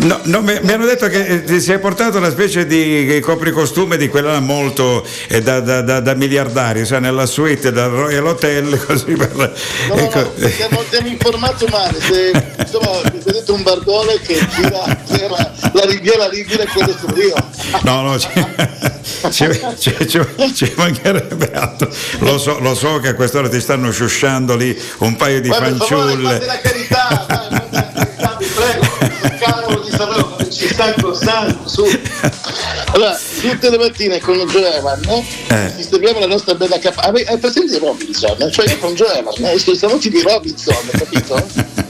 No, no, mi, mi hanno detto che eh, ti sei portato una specie di copricostume di quella molto eh, da, da, da, da miliardario, sai, nella suite del Royal Hotel, così per. No, no, ecco. no, ti hanno, ti hanno informato male, se, insomma, vedete un barbone che gira per la, riviera Ligure, quello sono io. No, no, ci mancherebbe altro. Lo so, lo so che a quest'ora ti stanno sciusciando lì un paio di favore, fanciulle. fate la carità, dai, la carità, vi prego, cavolo di Sanremo ci sta incrostando, su. Allora, tutte le mattine con Joe Evan, no? Eh. Sistemiamo la nostra bella capa. Hai hai presente Robinson? Cioè io con Joe Evan, eh, sono saloti di Robinson, capito?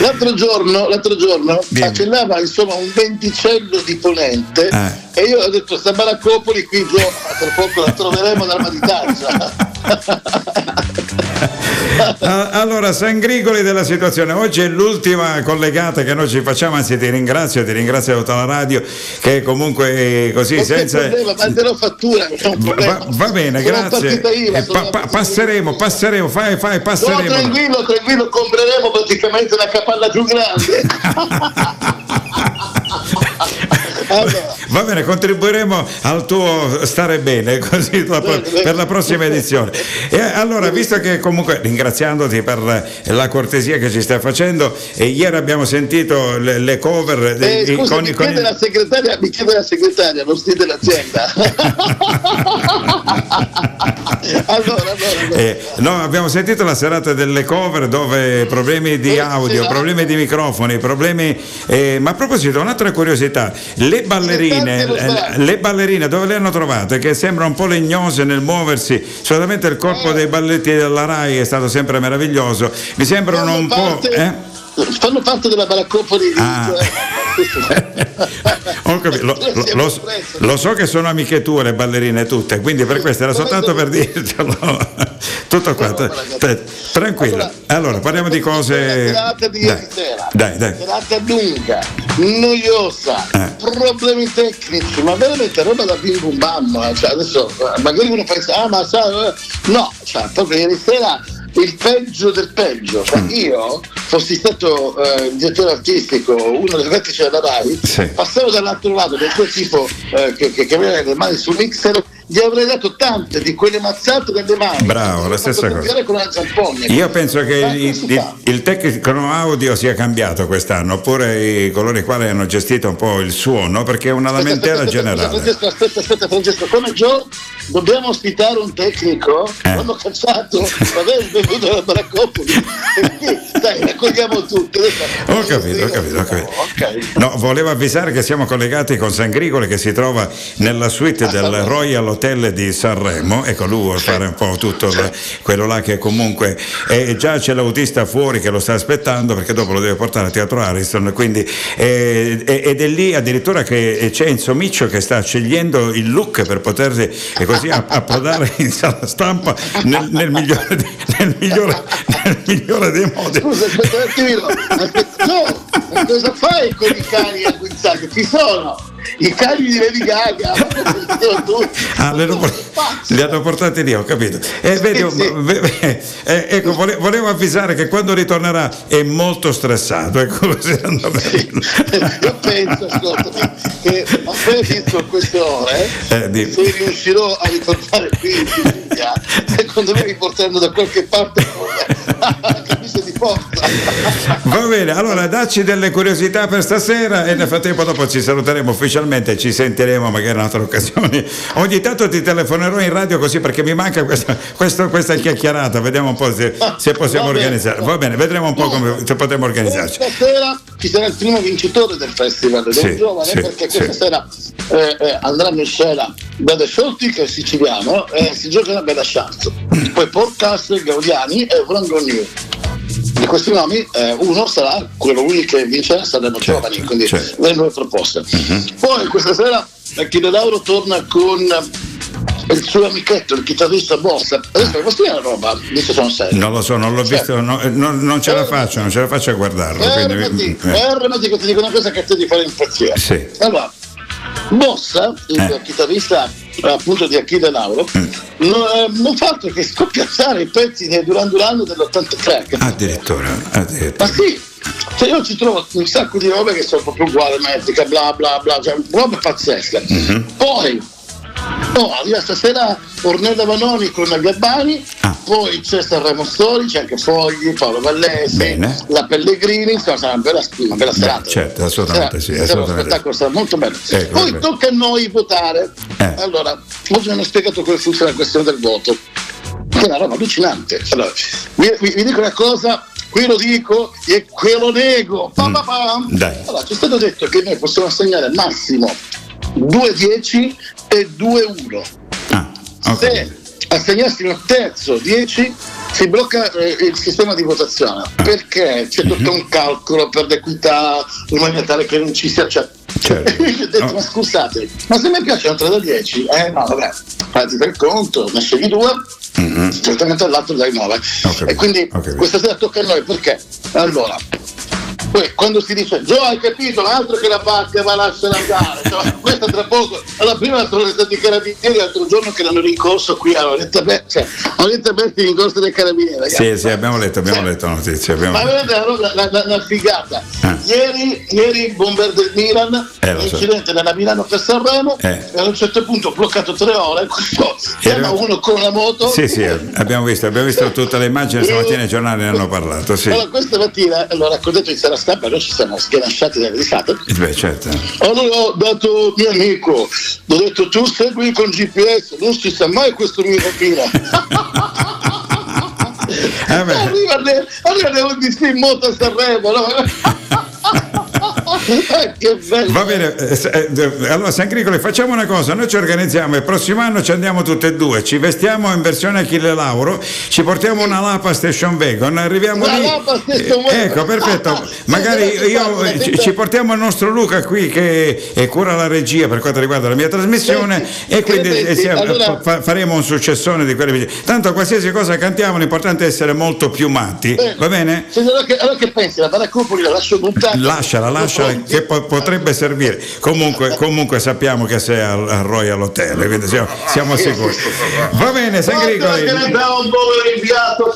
L'altro giorno, l'altro giorno accennava insomma un venticello di ponente Eh. e io ho detto sta baraccopoli qui giù, tra poco la troveremo dalla maditaggia. Ah, Allora, Sangrigoli della situazione, oggi è l'ultima collegata che noi ci facciamo, anzi ti ringrazio, ti ringrazio tutta la radio che comunque così Non senza... problema, manderò fattura. Va, va bene, Sono grazie. IVA, Eh, pa- pa- passeremo, passeremo, fai, fai, No, passeremo. tranquillo, tranquillo, compreremo praticamente una capanna più grande. Va bene, contribuiremo al tuo stare bene così per la prossima edizione. E allora, visto che comunque ringraziandoti per la cortesia che ci stai facendo, e ieri abbiamo sentito le, le cover eh, dei- scusa, con, mi, con chiede il- la segretaria, mi chiede la segretaria, non stile dell'azienda. allora, allora, allora. Eh, no, abbiamo sentito la serata delle cover dove problemi di audio, sì, problemi di microfoni, problemi. eh, ma a proposito, un'altra curiosità: le ballerine, tanti lo eh, le ballerine dove le hanno trovate? Che sembrano un po' legnose nel muoversi. Solamente il corpo dei balletti della Rai è stato sempre meraviglioso. Mi sembrano Fanno un po'. parte- eh? Fanno parte della baraccopoli di Ah. Ho capito, lo, lo- lo- so che sono amiche tue le ballerine tutte, quindi per questo era soltanto per dirtelo. Tutto qua, tranquillo. Allora, parliamo di cose. Dai, ieri sera. dai. Serata lunga, noiosa, Eh. problemi tecnici, ma veramente roba da bim bum bam. adesso magari uno pensa, ah ma sai, eh, no, cioè, proprio ieri sera il peggio del peggio. Cioè, Mm. io fossi stato eh, direttore artistico, uno dei vertici della RAI, Sì. passavo dall'altro lato del quel tipo eh, che, che, che aveva le mani sul mixer, gli avrei dato tante di quelle mazzate nelle mani. Bravo, la stessa cosa. con una zampogna. Io penso che il, il- il tecnico audio sia cambiato quest'anno, oppure i- coloro i quali hanno gestito un po' il suono, perché è una Aspetta, lamentela aspetta, aspetta, generale. Francesco, aspetta, aspetta, Francesco, come Joe dobbiamo ospitare un tecnico? Eh. L'hanno cacciato, vabbè, è venuto dalla Baraccopoli. Dai, raccogliamo tutti. Ho capito, ho capito, ho capito. No, volevo avvisare che siamo collegati con Sangrigole che si trova nella suite del Royal Hotel di Sanremo. Ecco, lui vuole fare un po' tutto il- quello là che comunque e già c'è l'autista fuori che lo sta aspettando perché dopo lo deve portare a Teatro Ariston. Quindi, eh, ed è lì addirittura che c'è Enzo Miccio che sta scegliendo il look per potersi e così app- approdare in sala stampa nel, nel migliore, nel migliore- nel migliore dei modi. Scusa, aspetta un attimino. No, cosa fai con i cani a guizzare? Ci sono i cani di Lady Gaga. Ah, li hanno, portati lì, ho capito. E vedi, ve- ve- eh, ecco, vole- volevo avvisare che quando ritornerà è molto stressato. Ecco, bene. Io penso, ascoltami, che appena finisco queste ore, Eh, se riuscirò a ritornare qui in Sicilia, secondo me mi porteranno da qualche parte camicia di risposta. Va bene, allora dacci delle curiosità per stasera e nel frattempo dopo ci saluteremo ufficialmente e ci sentiremo magari in altre occasioni. Ogni tanto ti telefonerò in radio così perché mi manca questa, questa, questa chiacchierata, vediamo un po' se, se possiamo Va bene. organizzare. Va bene, vedremo un po' come se potremo organizzarci. Stasera ci sarà il primo vincitore del festival del Sì, giovane sì, perché sì. questa sera eh, eh, andranno in scena Bede Sciolti che è siciliano e si giocherà a Bella Sciarzo. Poi Podcast, Gaudiani e Franco New. Di questi nomi eh, uno sarà quello lui che vincerà Sanremo Certo, Giovani, quindi certo. le nuove proposte. Mhm. Poi questa sera Achille Lauro torna con il suo amichetto, il chitarrista Bossa. Adesso posso dire una roba, visto sono serio. Non lo so, non l'ho Cioè, visto, no, eh, non, non ce la faccio, non ce la faccio a guardarlo. quindi- Fermati, eh. fermati che ti dico una cosa che a te ti fa impazzire. Sì. Allora, Bossa, il Eh. chitarrista appunto di Achille Lauro, Mm. non, eh, non fa altro che scoppiazzare i pezzi dei Duran Duran dell'83. capito? Addirittura, Ma addirittura. sì, cioè io ci trovo un sacco di robe che sono proprio uguali, metrica, bla bla bla, cioè robe pazzesche. Mhm. Poi, oh, arriva stasera Ornella Vanoni con Gabbani, Ah. poi c'è Sanremo Story, c'è anche Fogli, Paolo Vallese, Bene. la Pellegrini, insomma sarà una bella, una bella serata. certo, assolutamente sì, Sarà, sarà uno spettacolo, sarà molto bello. Ecco, poi vabbè. tocca a noi votare. Eh. Allora, oggi mi hanno spiegato come funziona la questione del voto è una roba allucinante. Allora, vi, vi- vi dico una cosa, qui lo dico e qui lo nego. Pa, pa, pa. Mm. Dai. Allora, ci è stato detto che noi possiamo assegnare al massimo 2-10 e 2-1. Ah, ok. Se assegnassimo il terzo 10 si blocca eh, il sistema di votazione perché c'è tutto un calcolo per l'equità in maniera tale che non ci sia cioè, Certo. io ho detto No. ma scusate ma se mi piacciono 3 da 10 eh no vabbè fatti per conto ne scegli due Mhm. certamente l'altro dai 9 Ho capito, e quindi capito. questa sera tocca a noi perché allora poi quando si dice Gio hai capito l'altro che la barca va a lasciare andare cioè, questa tra poco alla prima sono stati i carabinieri l'altro giorno che l'hanno rincorso qui a Orietta Be- cioè, a Orietta Berti in corso dei carabinieri ragazzi. Sì, sì, abbiamo letto, abbiamo Sì. letto notizie. Abbiamo... Ma vedete la, la, la- la figata. Ah. Ieri, ieri bomber del Milan, Eh, lo so. l'incidente nella Milano per Sanremo, Eh. e ad un certo punto ho bloccato tre ore, chiama Era- uno con la moto. Sì, sì, abbiamo visto, abbiamo visto tutte le immagini, stamattina i giornali ne hanno parlato, sì. Allora, questa mattina l'ho raccontato in stampa, noi ci siamo sganasciati dalle risate. Beh, certo. Allora ho dato mio amico, ho detto tu segui con GPS, non si sa mai questo mio rapina. Eh arriva le- arriva le 11 in moto a Sanremo, no? Che bello! Va bene, eh, eh, allora San Grigoli facciamo una cosa, noi ci organizziamo il prossimo anno ci andiamo tutte e due, ci vestiamo in versione Achille Lauro, ci portiamo una Lapa Station Wagon, arriviamo Una lì. Lapa Station Wagon. Eh, Ecco, perfetto. Magari io, ci, portiamo il nostro Luca qui che eh, cura la regia per quanto riguarda la mia trasmissione Senti, e quindi siamo- Allora- fa- faremo un successone di quelle Tanto qualsiasi cosa cantiamo l'importante è essere molto piumati, Eh, va bene? allora, che, allora che pensi? La Baracopoli la lascio buttare? Lasciala, lasciala, che po- potrebbe servire. Comunque, comunque sappiamo che sei al, al Royal Hotel, quindi siamo, siamo sicuri. Va bene, San ne ne inviato.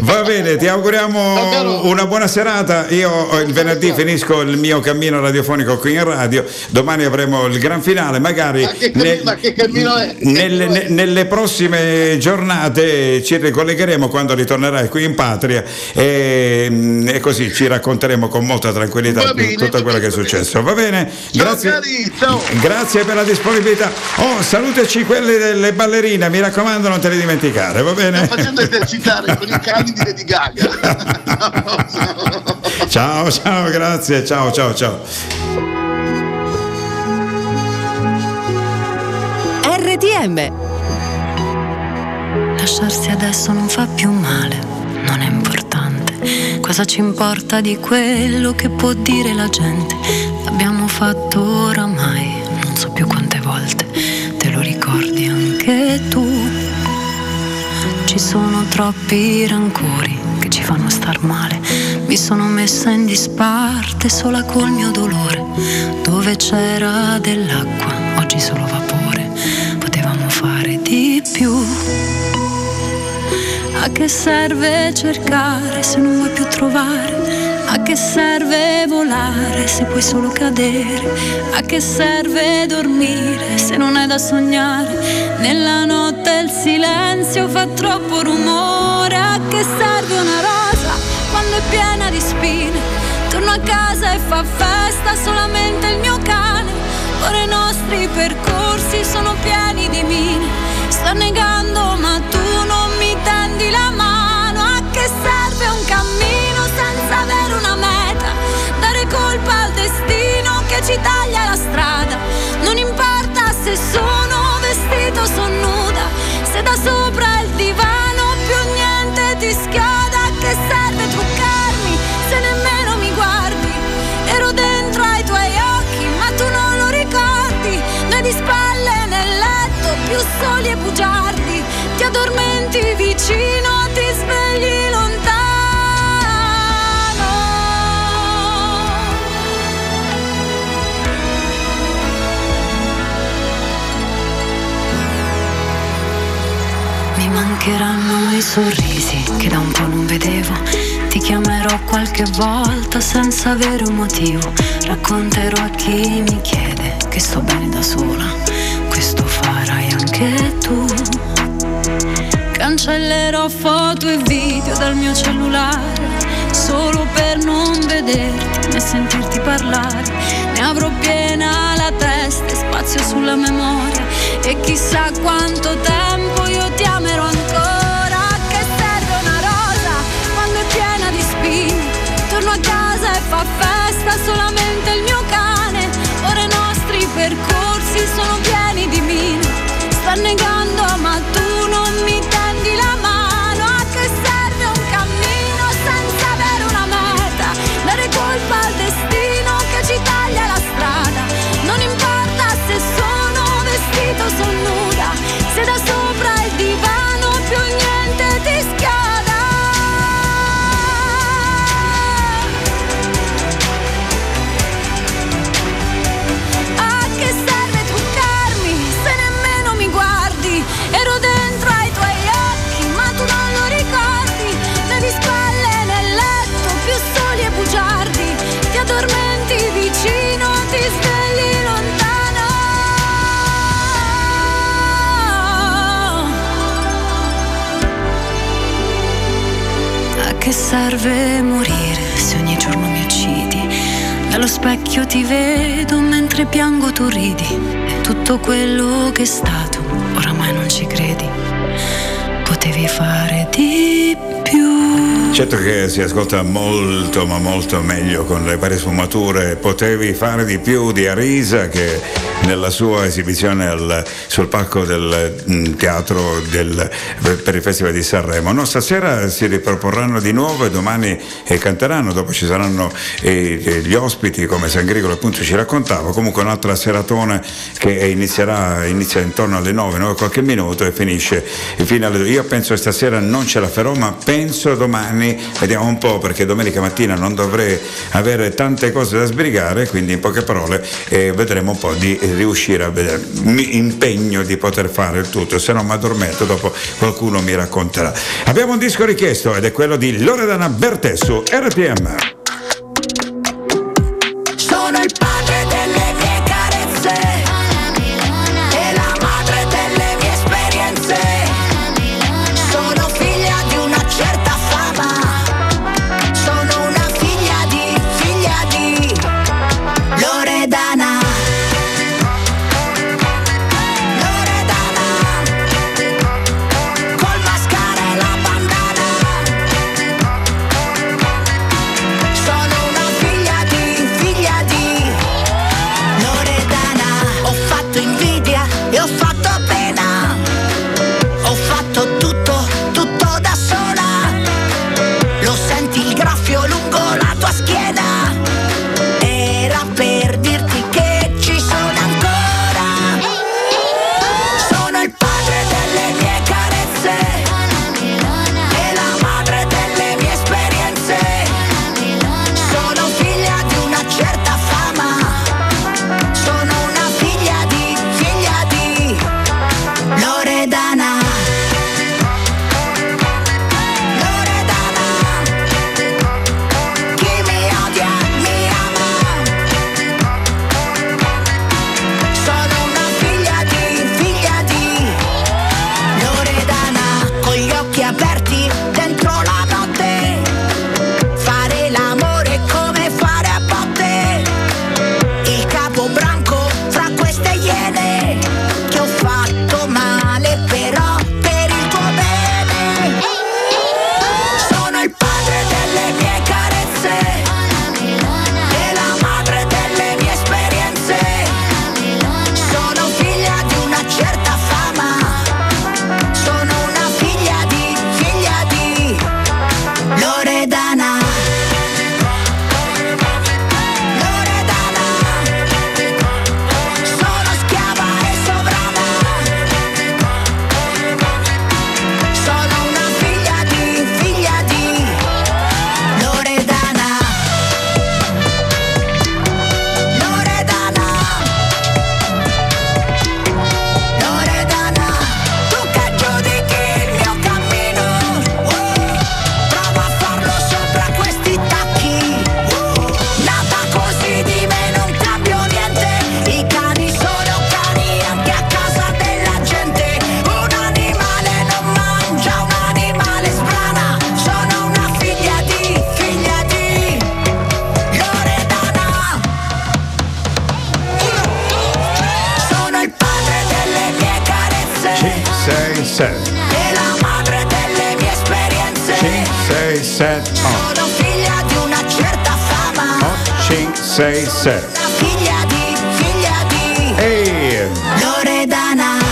Va bene, ti auguriamo una buona serata. Io eh, il venerdì finisco il mio cammino radiofonico qui in radio, domani avremo il gran finale, magari? Che nelle, ne- nelle prossime giornate ci ricollegheremo quando ritornerai qui in patria e, mm, e così ci racconteremo con molta tranquillità bene, tutto quello che è successo. Va bene? Grazie. Grazie per la disponibilità. Oh, salutaci quelle delle ballerine, mi raccomando non te le dimenticare, va bene? Sto facendo esercitare con i cani di Lady Gaga. Ciao, ciao, grazie, ciao, ciao, ciao. RTM. Lasciarsi adesso non fa più male, non è importante. Cosa ci importa di quello che può dire la gente? L'abbiamo fatto oramai, non so più quante volte. Te lo ricordi anche tu? Ci sono troppi rancori che ci fanno star male. Mi sono messa in disparte sola col mio dolore. Dove c'era dell'acqua, oggi solo vapore. Potevamo fare di più. A che serve cercare se non vuoi più trovare? A che serve volare se puoi solo cadere? A che serve dormire se non hai da sognare? Nella notte il silenzio fa troppo rumore. A che serve una rosa quando è piena di spine? Torno a casa e fa festa solamente il mio cane. Ora i nostri percorsi sono pieni di mine. Sta negando ma tu tendi la mano. A che serve un cammino senza avere una meta? Dare colpa al destino che ci taglia la strada. Non importa se sono vestito o son nuda. Se da sopra sorrisi che da un po' non vedevo. Ti chiamerò qualche volta senza avere un motivo. Racconterò a chi mi chiede che sto bene da sola. Questo farai anche tu. Cancellerò foto e video dal mio cellulare solo per non vederti né sentirti parlare. Ne avrò piena la testa e spazio sulla memoria e chissà quanto tempo io ti amerò ancora. Festa solamente il mio cane. Ora i nostri percorsi sono pieni serve morire se ogni giorno mi uccidi? Dallo specchio ti vedo mentre piango tu ridi. E tutto quello che è stato, oramai non ci credi. Potevi fare di più. Certo che si ascolta molto ma molto meglio con le varie sfumature. Potevi fare di più di Arisa che nella sua esibizione al- sul palco del mm, teatro del- per il Festival di Sanremo. No, stasera si riproporranno di nuovo e domani eh, canteranno, dopo ci saranno eh, gli ospiti come Sangrigolo appunto ci raccontava. Comunque un'altra seratona che inizierà inizia intorno alle 9, 9 qualche minuto e finisce fino alle 2. Io penso che stasera non ce la farò, ma penso domani, vediamo un po' perché domenica mattina non dovrei avere tante cose da sbrigare, quindi in poche parole eh, vedremo un po' di eh, riuscire a vedere. Mi impegno di poter fare il tutto, se no mi addormento, dopo qualcuno mi racconterà. Abbiamo un disco richiesto ed è quello di Loredana Bertè su RPM.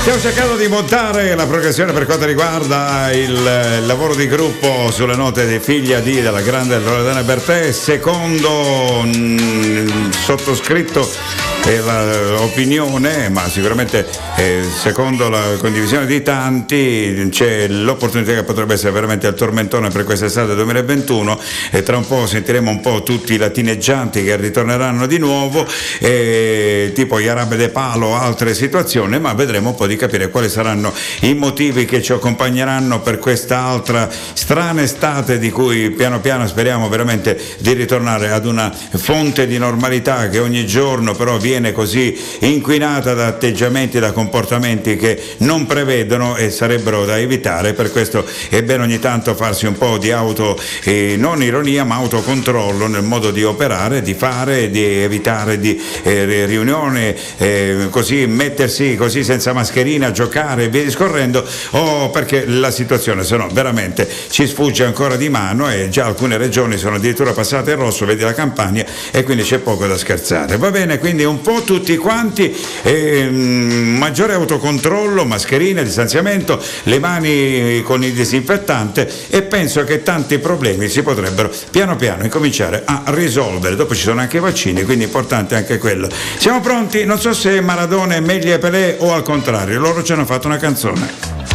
Stiamo cercando di montare la progressione per quanto riguarda il lavoro di gruppo sulle note di figlia di della grande Loredana Bertè, secondo mm, sottoscritto eh, la- l'opinione, ma sicuramente eh, secondo la condivisione di tanti c'è l'opportunità che potrebbe essere veramente il tormentone per quest'estate 2021 e tra un po' sentiremo un po' tutti i latineggianti che ritorneranno di nuovo, eh, tipo gli arabe de palo, altre situazioni, ma vedremo un po' di capire quali saranno i motivi che ci accompagneranno per questa altra strana estate di cui piano piano speriamo veramente di ritornare ad una fonte di normalità che ogni giorno però viene così inquinata da atteggiamenti, da comportamenti che non prevedono e sarebbero da evitare, per questo è bene ogni tanto farsi un po' di auto, eh, non ironia ma autocontrollo nel modo di operare, di fare, di evitare di eh, riunioni, eh, così mettersi così senza mascherina, giocare e via discorrendo, o perché la situazione se no veramente ci sfugge ancora di mano e già alcune regioni sono addirittura passate in rosso, vedi la campagna e quindi c'è poco da scherzare. Va bene, quindi un po' tutti quanti, ehm, maggiore autocontrollo, mascherine, distanziamento, le mani con il disinfettante e penso che tanti problemi si potrebbero piano piano incominciare a risolvere. Dopo ci sono anche i vaccini, quindi è importante anche quello. Siamo pronti? Non so se Maradona è meglio Pelé o al contrario, loro ci hanno fatto una canzone.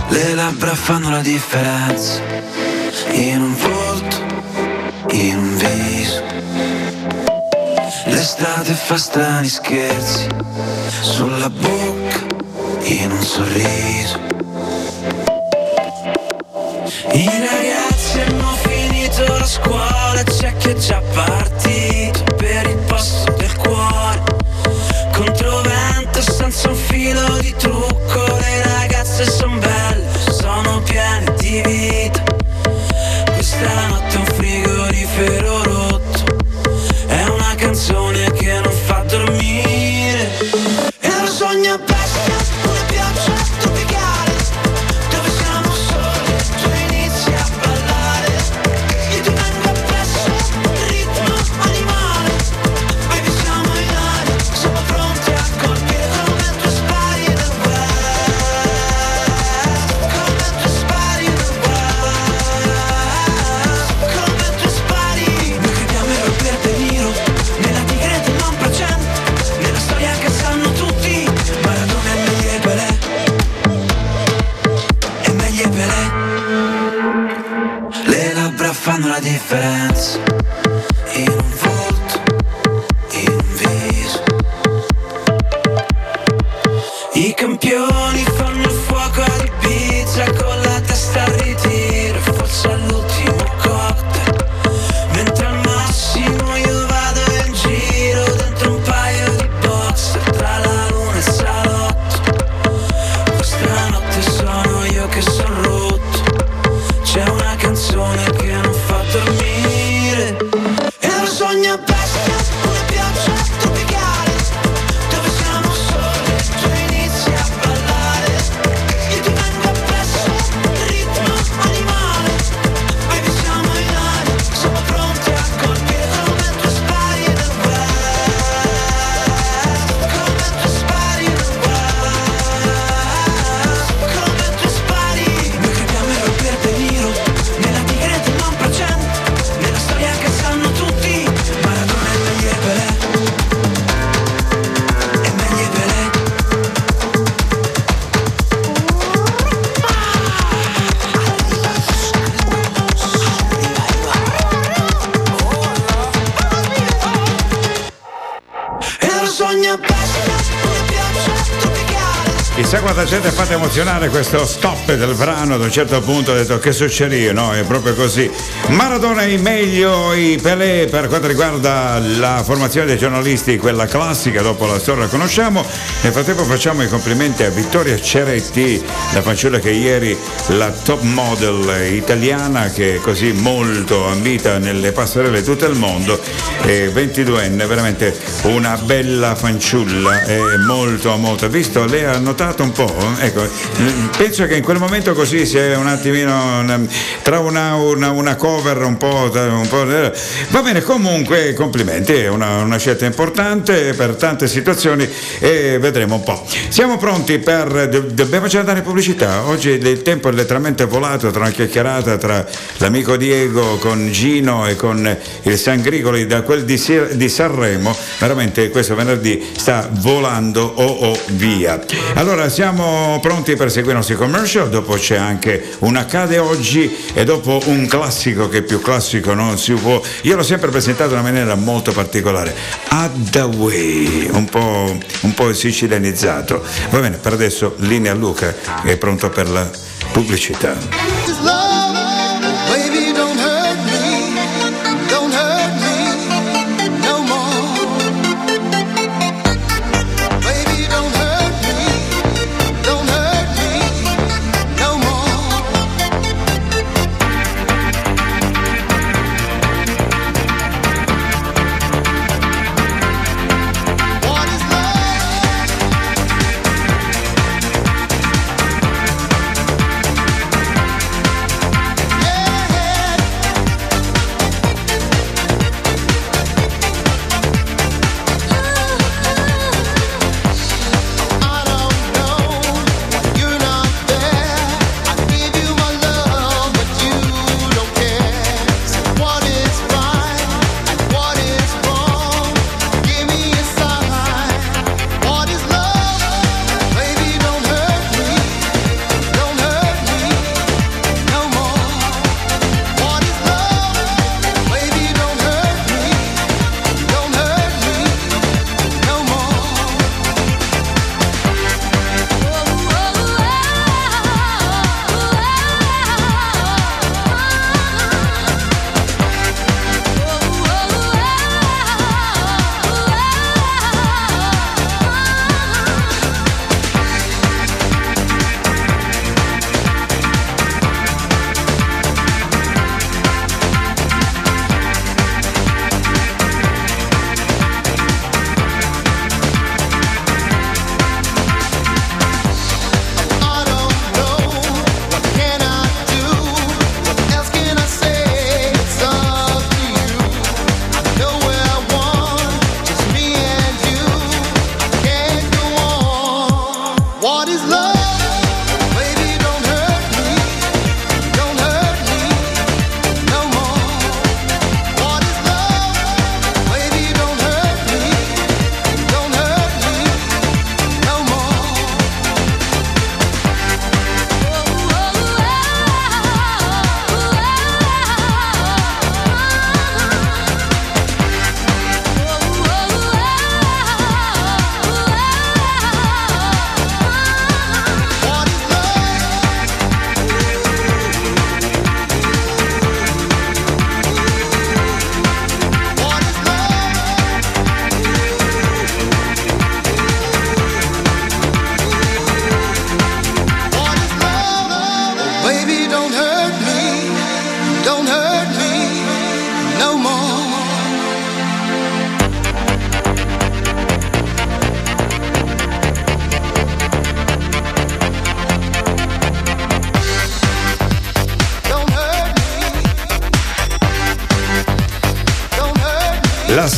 Le labbra fanno la differenza in un volto, in un. L'estate fa strani scherzi sulla bocca, in un sorriso. I ragazzi hanno finito la scuola, c'è chi è già partito per il posto del cuore. Controvento senza un filo di trucco, le ragazze son belle, sono piene di vita. Questa differenza in gente è fatta emozionare questo stop del brano, ad un certo punto ho detto che succede, no? È proprio così. Maradona è meglio i Pelé per quanto riguarda la formazione dei giornalisti, quella classica, dopo la storia la conosciamo. Nel frattempo facciamo i complimenti a Vittoria Ceretti, la fanciulla che ieri la top model italiana che è così molto ambita nelle passerelle di tutto il mondo, è 22enne, veramente una bella fanciulla, è molto molto. Visto, lei ha notato un po', ecco, penso che in quel momento così sia un attimino tra una, una- una cover un po', un po'- Va bene, comunque complimenti, è una, una scelta importante per tante situazioni e vedremo un po'. Siamo pronti per. do- Dobbiamo già andare in pubblicità. Oggi il tempo è letteralmente volato tra una chiacchierata tra l'amico Diego con Gino e con il Sangrigoli da quel di, di Sanremo. Veramente questo venerdì sta volando o o via. Allora siamo pronti per seguire i nostri commercial. Dopo c'è anche un accade oggi e dopo un classico che più classico non si può. Io l'ho sempre presentato in una maniera molto particolare. Adaway, un po', un po' sicilianizzato. Va bene, per adesso linea a Luca che è pronto per la pubblicità.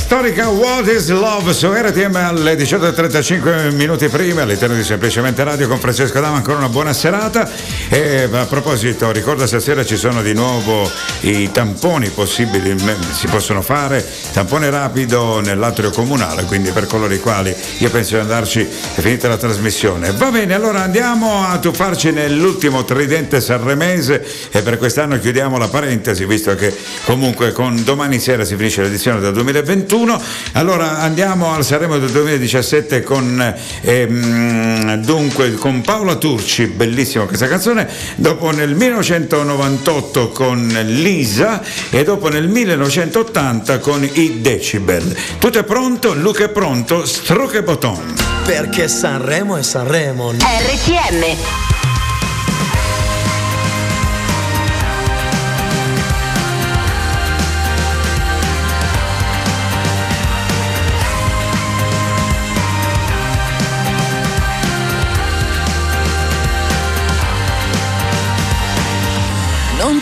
Storica What is Love? Su RTM alle 18.35 minuti prima all'interno di Semplicemente Radio con Francesco Dama ancora una buona serata. E a proposito ricorda stasera ci sono di nuovo i tamponi possibili si possono fare tampone rapido nell'atrio comunale quindi per coloro i quali io penso di andarci è finita la trasmissione. Va bene allora andiamo a tuffarci nell'ultimo tridente sanremese e per quest'anno chiudiamo la parentesi visto che comunque con domani sera si finisce l'edizione del 2021 allora andiamo al Sanremo del 2017 con ehm, dunque con Paola Turci bellissima questa canzone dopo nel 1998 con Lisa e dopo nel 1980 con i Decibel. Tutto è pronto Luca è pronto stroke e botton Perché Sanremo è Sanremo. RTM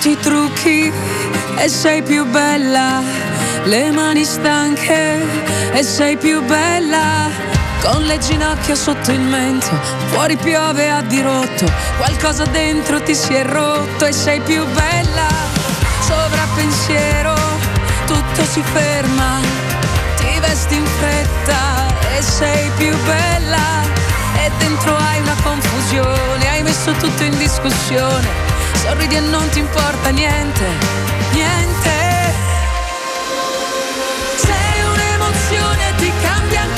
tutti i trucchi e sei più bella. Le mani stanche e sei più bella. Con le ginocchia sotto il mento, fuori piove a dirotto. Qualcosa dentro ti si è rotto e sei più bella. Sovrappensiero, tutto si ferma. Ti vesti in fretta e sei più bella. E dentro hai una confusione, hai messo tutto in discussione. Sorridi e non ti importa niente, niente. Sei un'emozione, ti cambia anche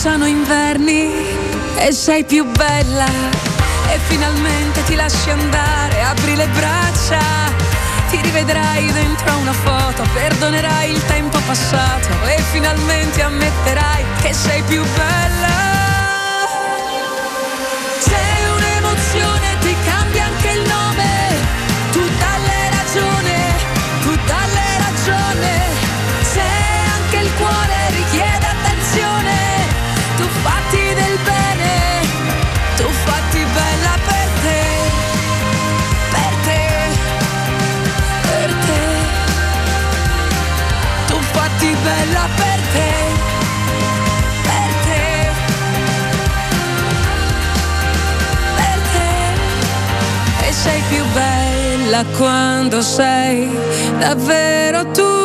Passano inverni e sei più bella. E finalmente ti lasci andare, apri le braccia, ti rivedrai dentro una foto, perdonerai il tempo passato. E finalmente ammetterai che sei più bella. Bella per te, per te. per te. E sei più bella quando sei davvero tu.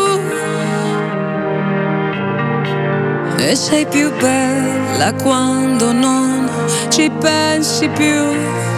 E sei più bella quando non ci pensi più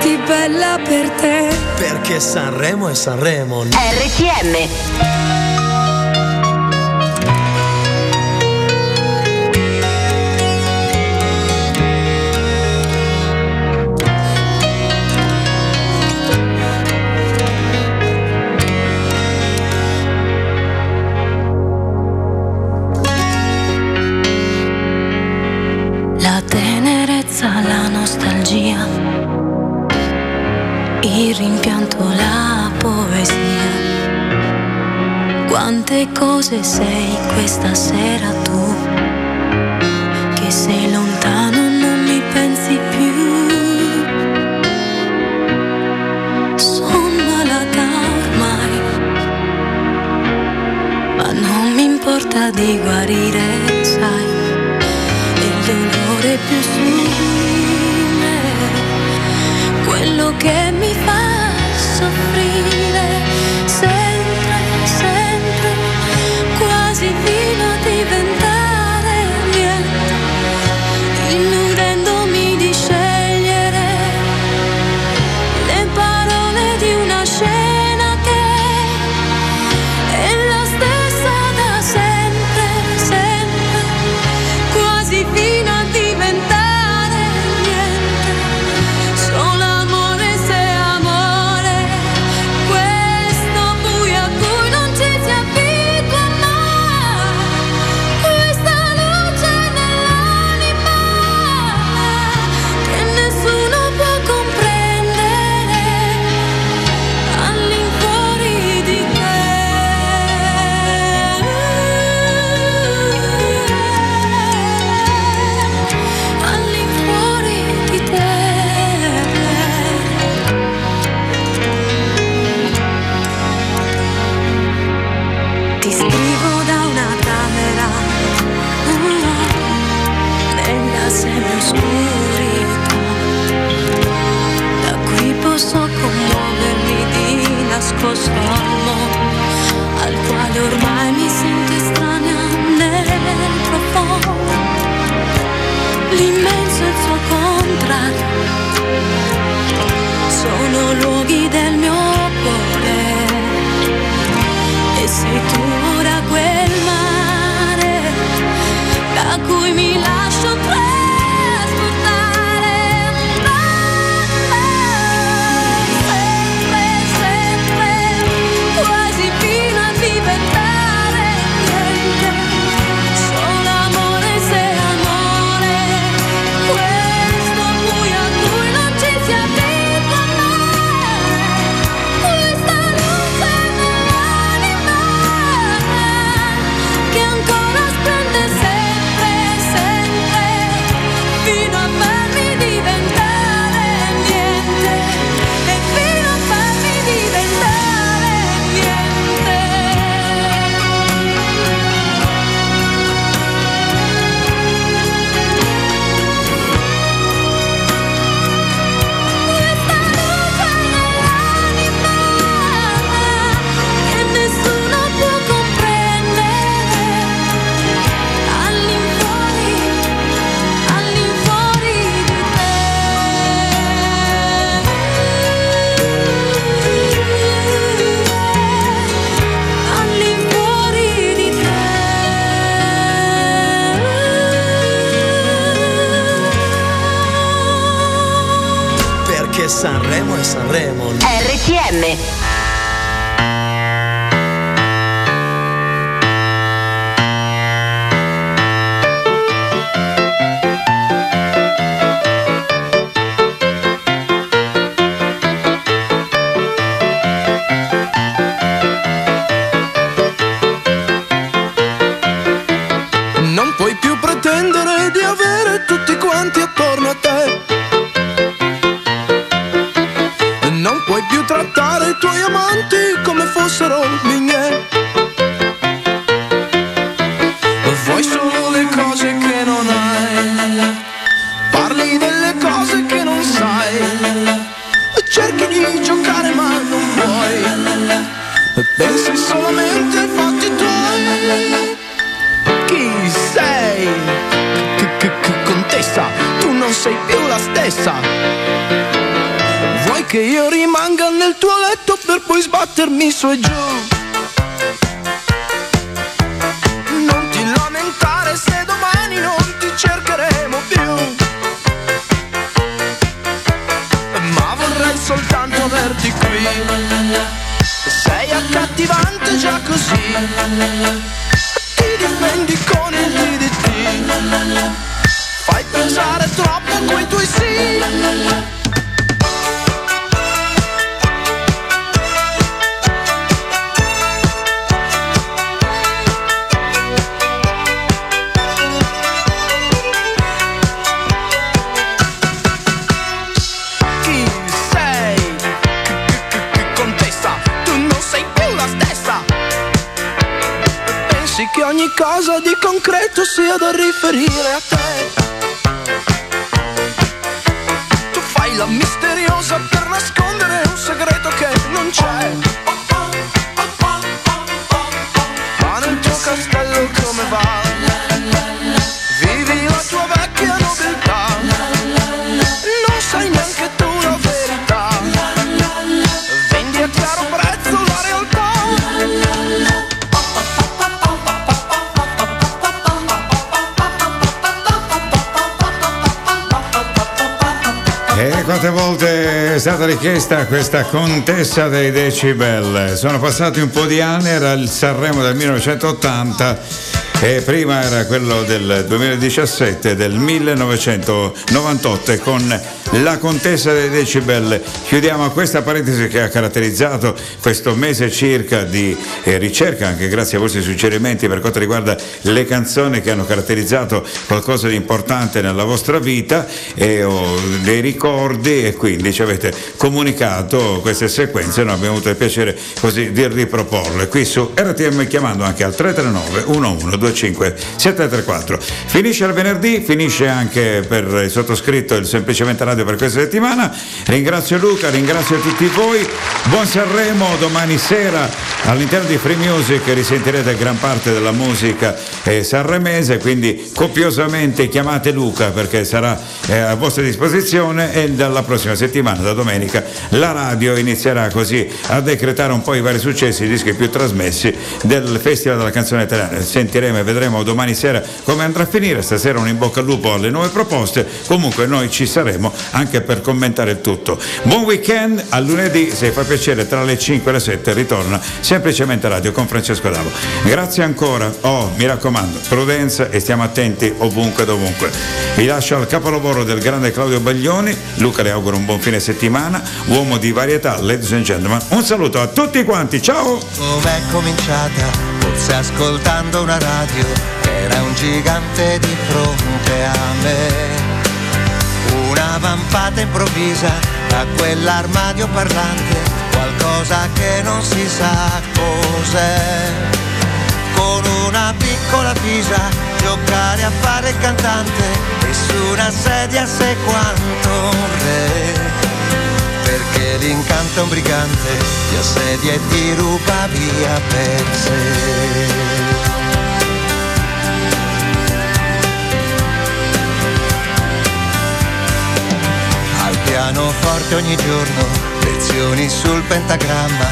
fatti bella per te. Perché Sanremo è Sanremo. RTM rimpianto, la poesia. Quante cose sei questa sera tu, me soy yo. vista questa contessa dei decibel. Sono passati un po' di anni, era il Sanremo del 1980 e prima era quello del 2017, del 1998 con la contessa dei decibel Chiudiamo questa parentesi che ha caratterizzato questo mese circa di eh, ricerca, anche grazie ai vostri suggerimenti per quanto riguarda le canzoni che hanno caratterizzato qualcosa di importante nella vostra vita e oh, dei ricordi e quindi ci avete comunicato queste sequenze, noi abbiamo avuto il piacere così di riproporle qui su RTM chiamando anche al 339 1125 734. Finisce il venerdì, finisce anche per il sottoscritto il semplicemente radio per questa settimana. Ringrazio Luca ringrazio tutti voi. Buon Sanremo domani sera all'interno di Free Music risentirete gran parte della musica eh, sanremese, quindi copiosamente chiamate Luca perché sarà eh, a vostra disposizione e dalla prossima settimana, da domenica, la radio inizierà così a decretare un po' i vari successi, i dischi più trasmessi del Festival della Canzone Italiana. Sentiremo e vedremo domani sera come andrà a finire, stasera un in bocca al lupo alle nuove proposte, comunque noi ci saremo anche per commentare il tutto. Buon weekend, a lunedì se fa piacere tra le 5 e le 7 ritorna semplicemente radio con Francesco Davo. Grazie ancora, oh mi raccomando, prudenza e stiamo attenti ovunque dovunque. Vi lascio al capolavoro del grande Claudio Baglioni, Luca le auguro un buon fine settimana, uomo di varietà, ladies and gentlemen, un saluto a tutti quanti, ciao! Com'è cominciata? Forse ascoltando una radio, era un gigante di fronte a me. Una vampata improvvisa da quell'armadio parlante, qualcosa che non si sa cos'è. Con una piccola pisa, giocare a fare il cantante, e su una sedia sei quanto un re perché l'incanto è un brigante, ti assedia e ti ruba via per sé. Pianoforte ogni giorno, lezioni sul pentagramma,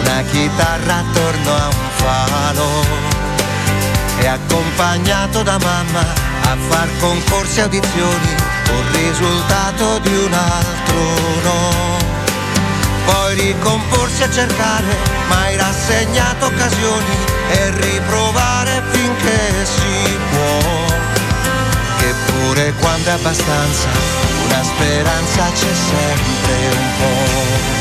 una chitarra attorno a un falo. E accompagnato da mamma a far concorsi e audizioni, col risultato di un altro no. Poi ricomporsi a cercare, mai rassegnato occasioni e riprovare finché si può. Pure quando è abbastanza, una speranza c'è sempre un po'.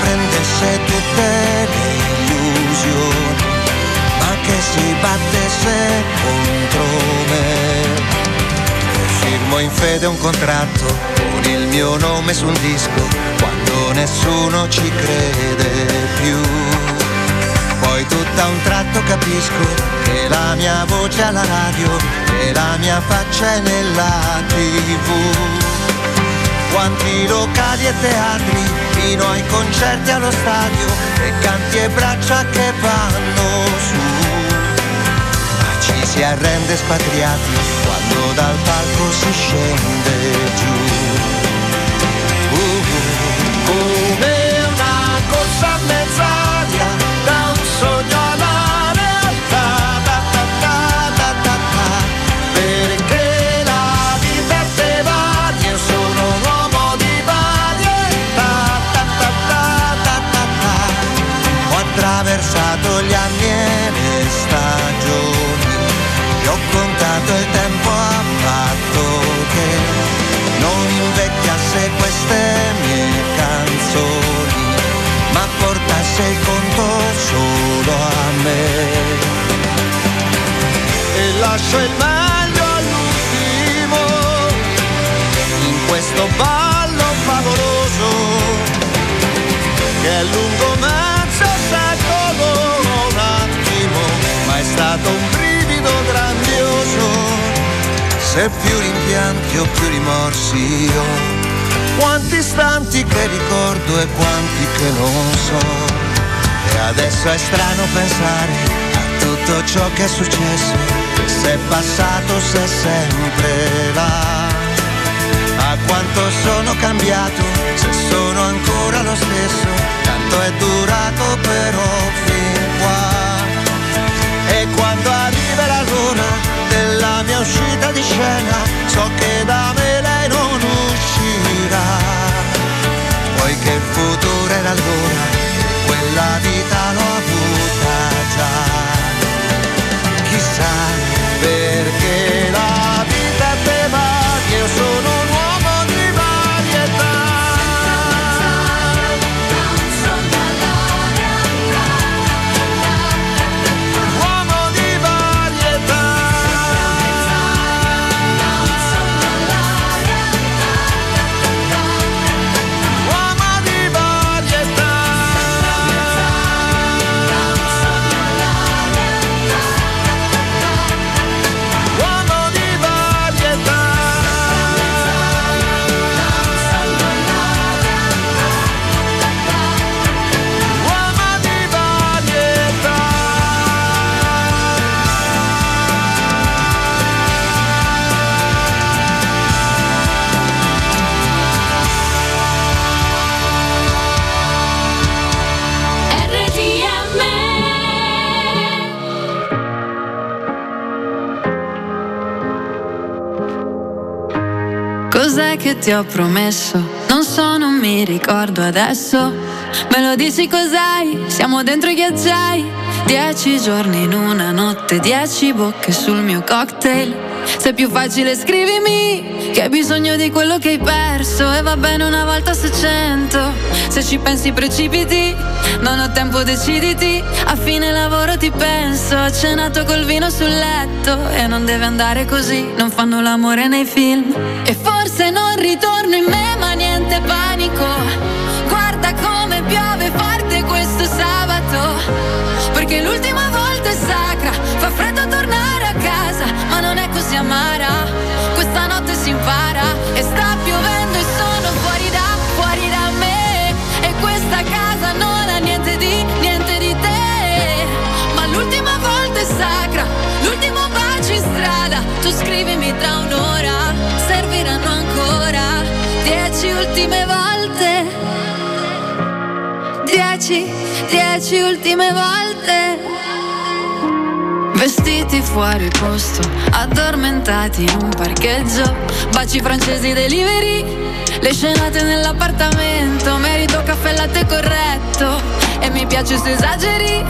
Prendesse tutte le illusioni, ma che si battesse contro me. Firmo in fede un contratto con il mio nome su un disco quando nessuno ci crede più. Poi tutto a un tratto capisco che la mia voce alla radio e la mia faccia è nella tv. Quanti locali e teatri, fino ai concerti allo stadio, e canti e braccia che vanno su. Ma ci si arrende spatriati quando dal palco si scende giù. Ricordo e quanti che non so. E adesso è strano pensare a tutto ciò che è successo, se è passato sei sempre là. A quanto sono cambiato, se sono ancora lo stesso, tanto è durato però fin qua. E quando arriverà l'ora della mia uscita di scena, so che da me lei non uscirà. Poiché il futuro era allora, quella vita l'ho avuta già. Chissà perché la vita te va, io sono un ti ho promesso. Non so, non mi ricordo adesso. Me lo dici cos'hai? Siamo dentro i ghiacciai. Dieci giorni in una notte, dieci bocche sul mio cocktail. Se è più facile scrivimi che hai bisogno di quello che hai perso e va bene una volta su cento. Se ci pensi precipiti, non ho tempo deciditi. A fine lavoro ti penso, ho cenato col vino sul letto e non deve andare così, non fanno l'amore nei film. E forse non ritorno in me, ma niente panico. Guarda come piove forte questo sabato. Perché l'ultima volta è sacra, fa freddo tornare a casa, ma non è così amara. Questa notte si impara e sta piovendo e sono fuori da, fuori da me. E questa casa non ha niente di, niente di te. Ma l'ultima volta è sacra, l'ultimo bacio in strada. Tu scrivimi tra un'ora, dieci ultime volte. Dieci, dieci ultime volte. Vestiti fuori posto, addormentati in un parcheggio. Baci francesi delivery, le scenate nell'appartamento. Merito caffè latte corretto. E mi piace se esageri,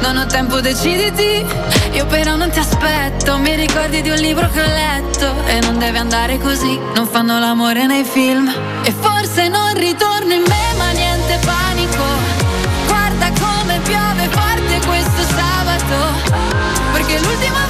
non ho tempo, deciditi. Io però non ti aspetto, mi ricordi di un libro che ho letto. E non deve andare così, non fanno l'amore nei film. E forse non ritorno in me, ma niente panico. Guarda come piove forte questo sabato. Perché l'ultima volta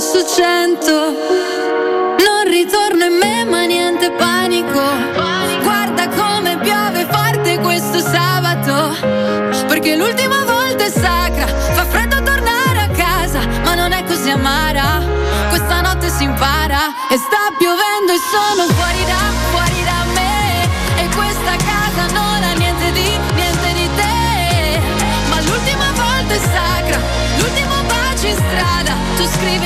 su cento. Non ritorno in me, ma niente panico. Guarda come piove forte questo sabato. Perché l'ultima volta è sacra, fa freddo tornare a casa, ma non è così amara. Questa notte si impara e sta piovendo e sono fuori da, fuori da me. E questa casa non ha niente di, niente di te. Ma l'ultima volta è sacra, l'ultimo bacio in strada. Tu scrivimi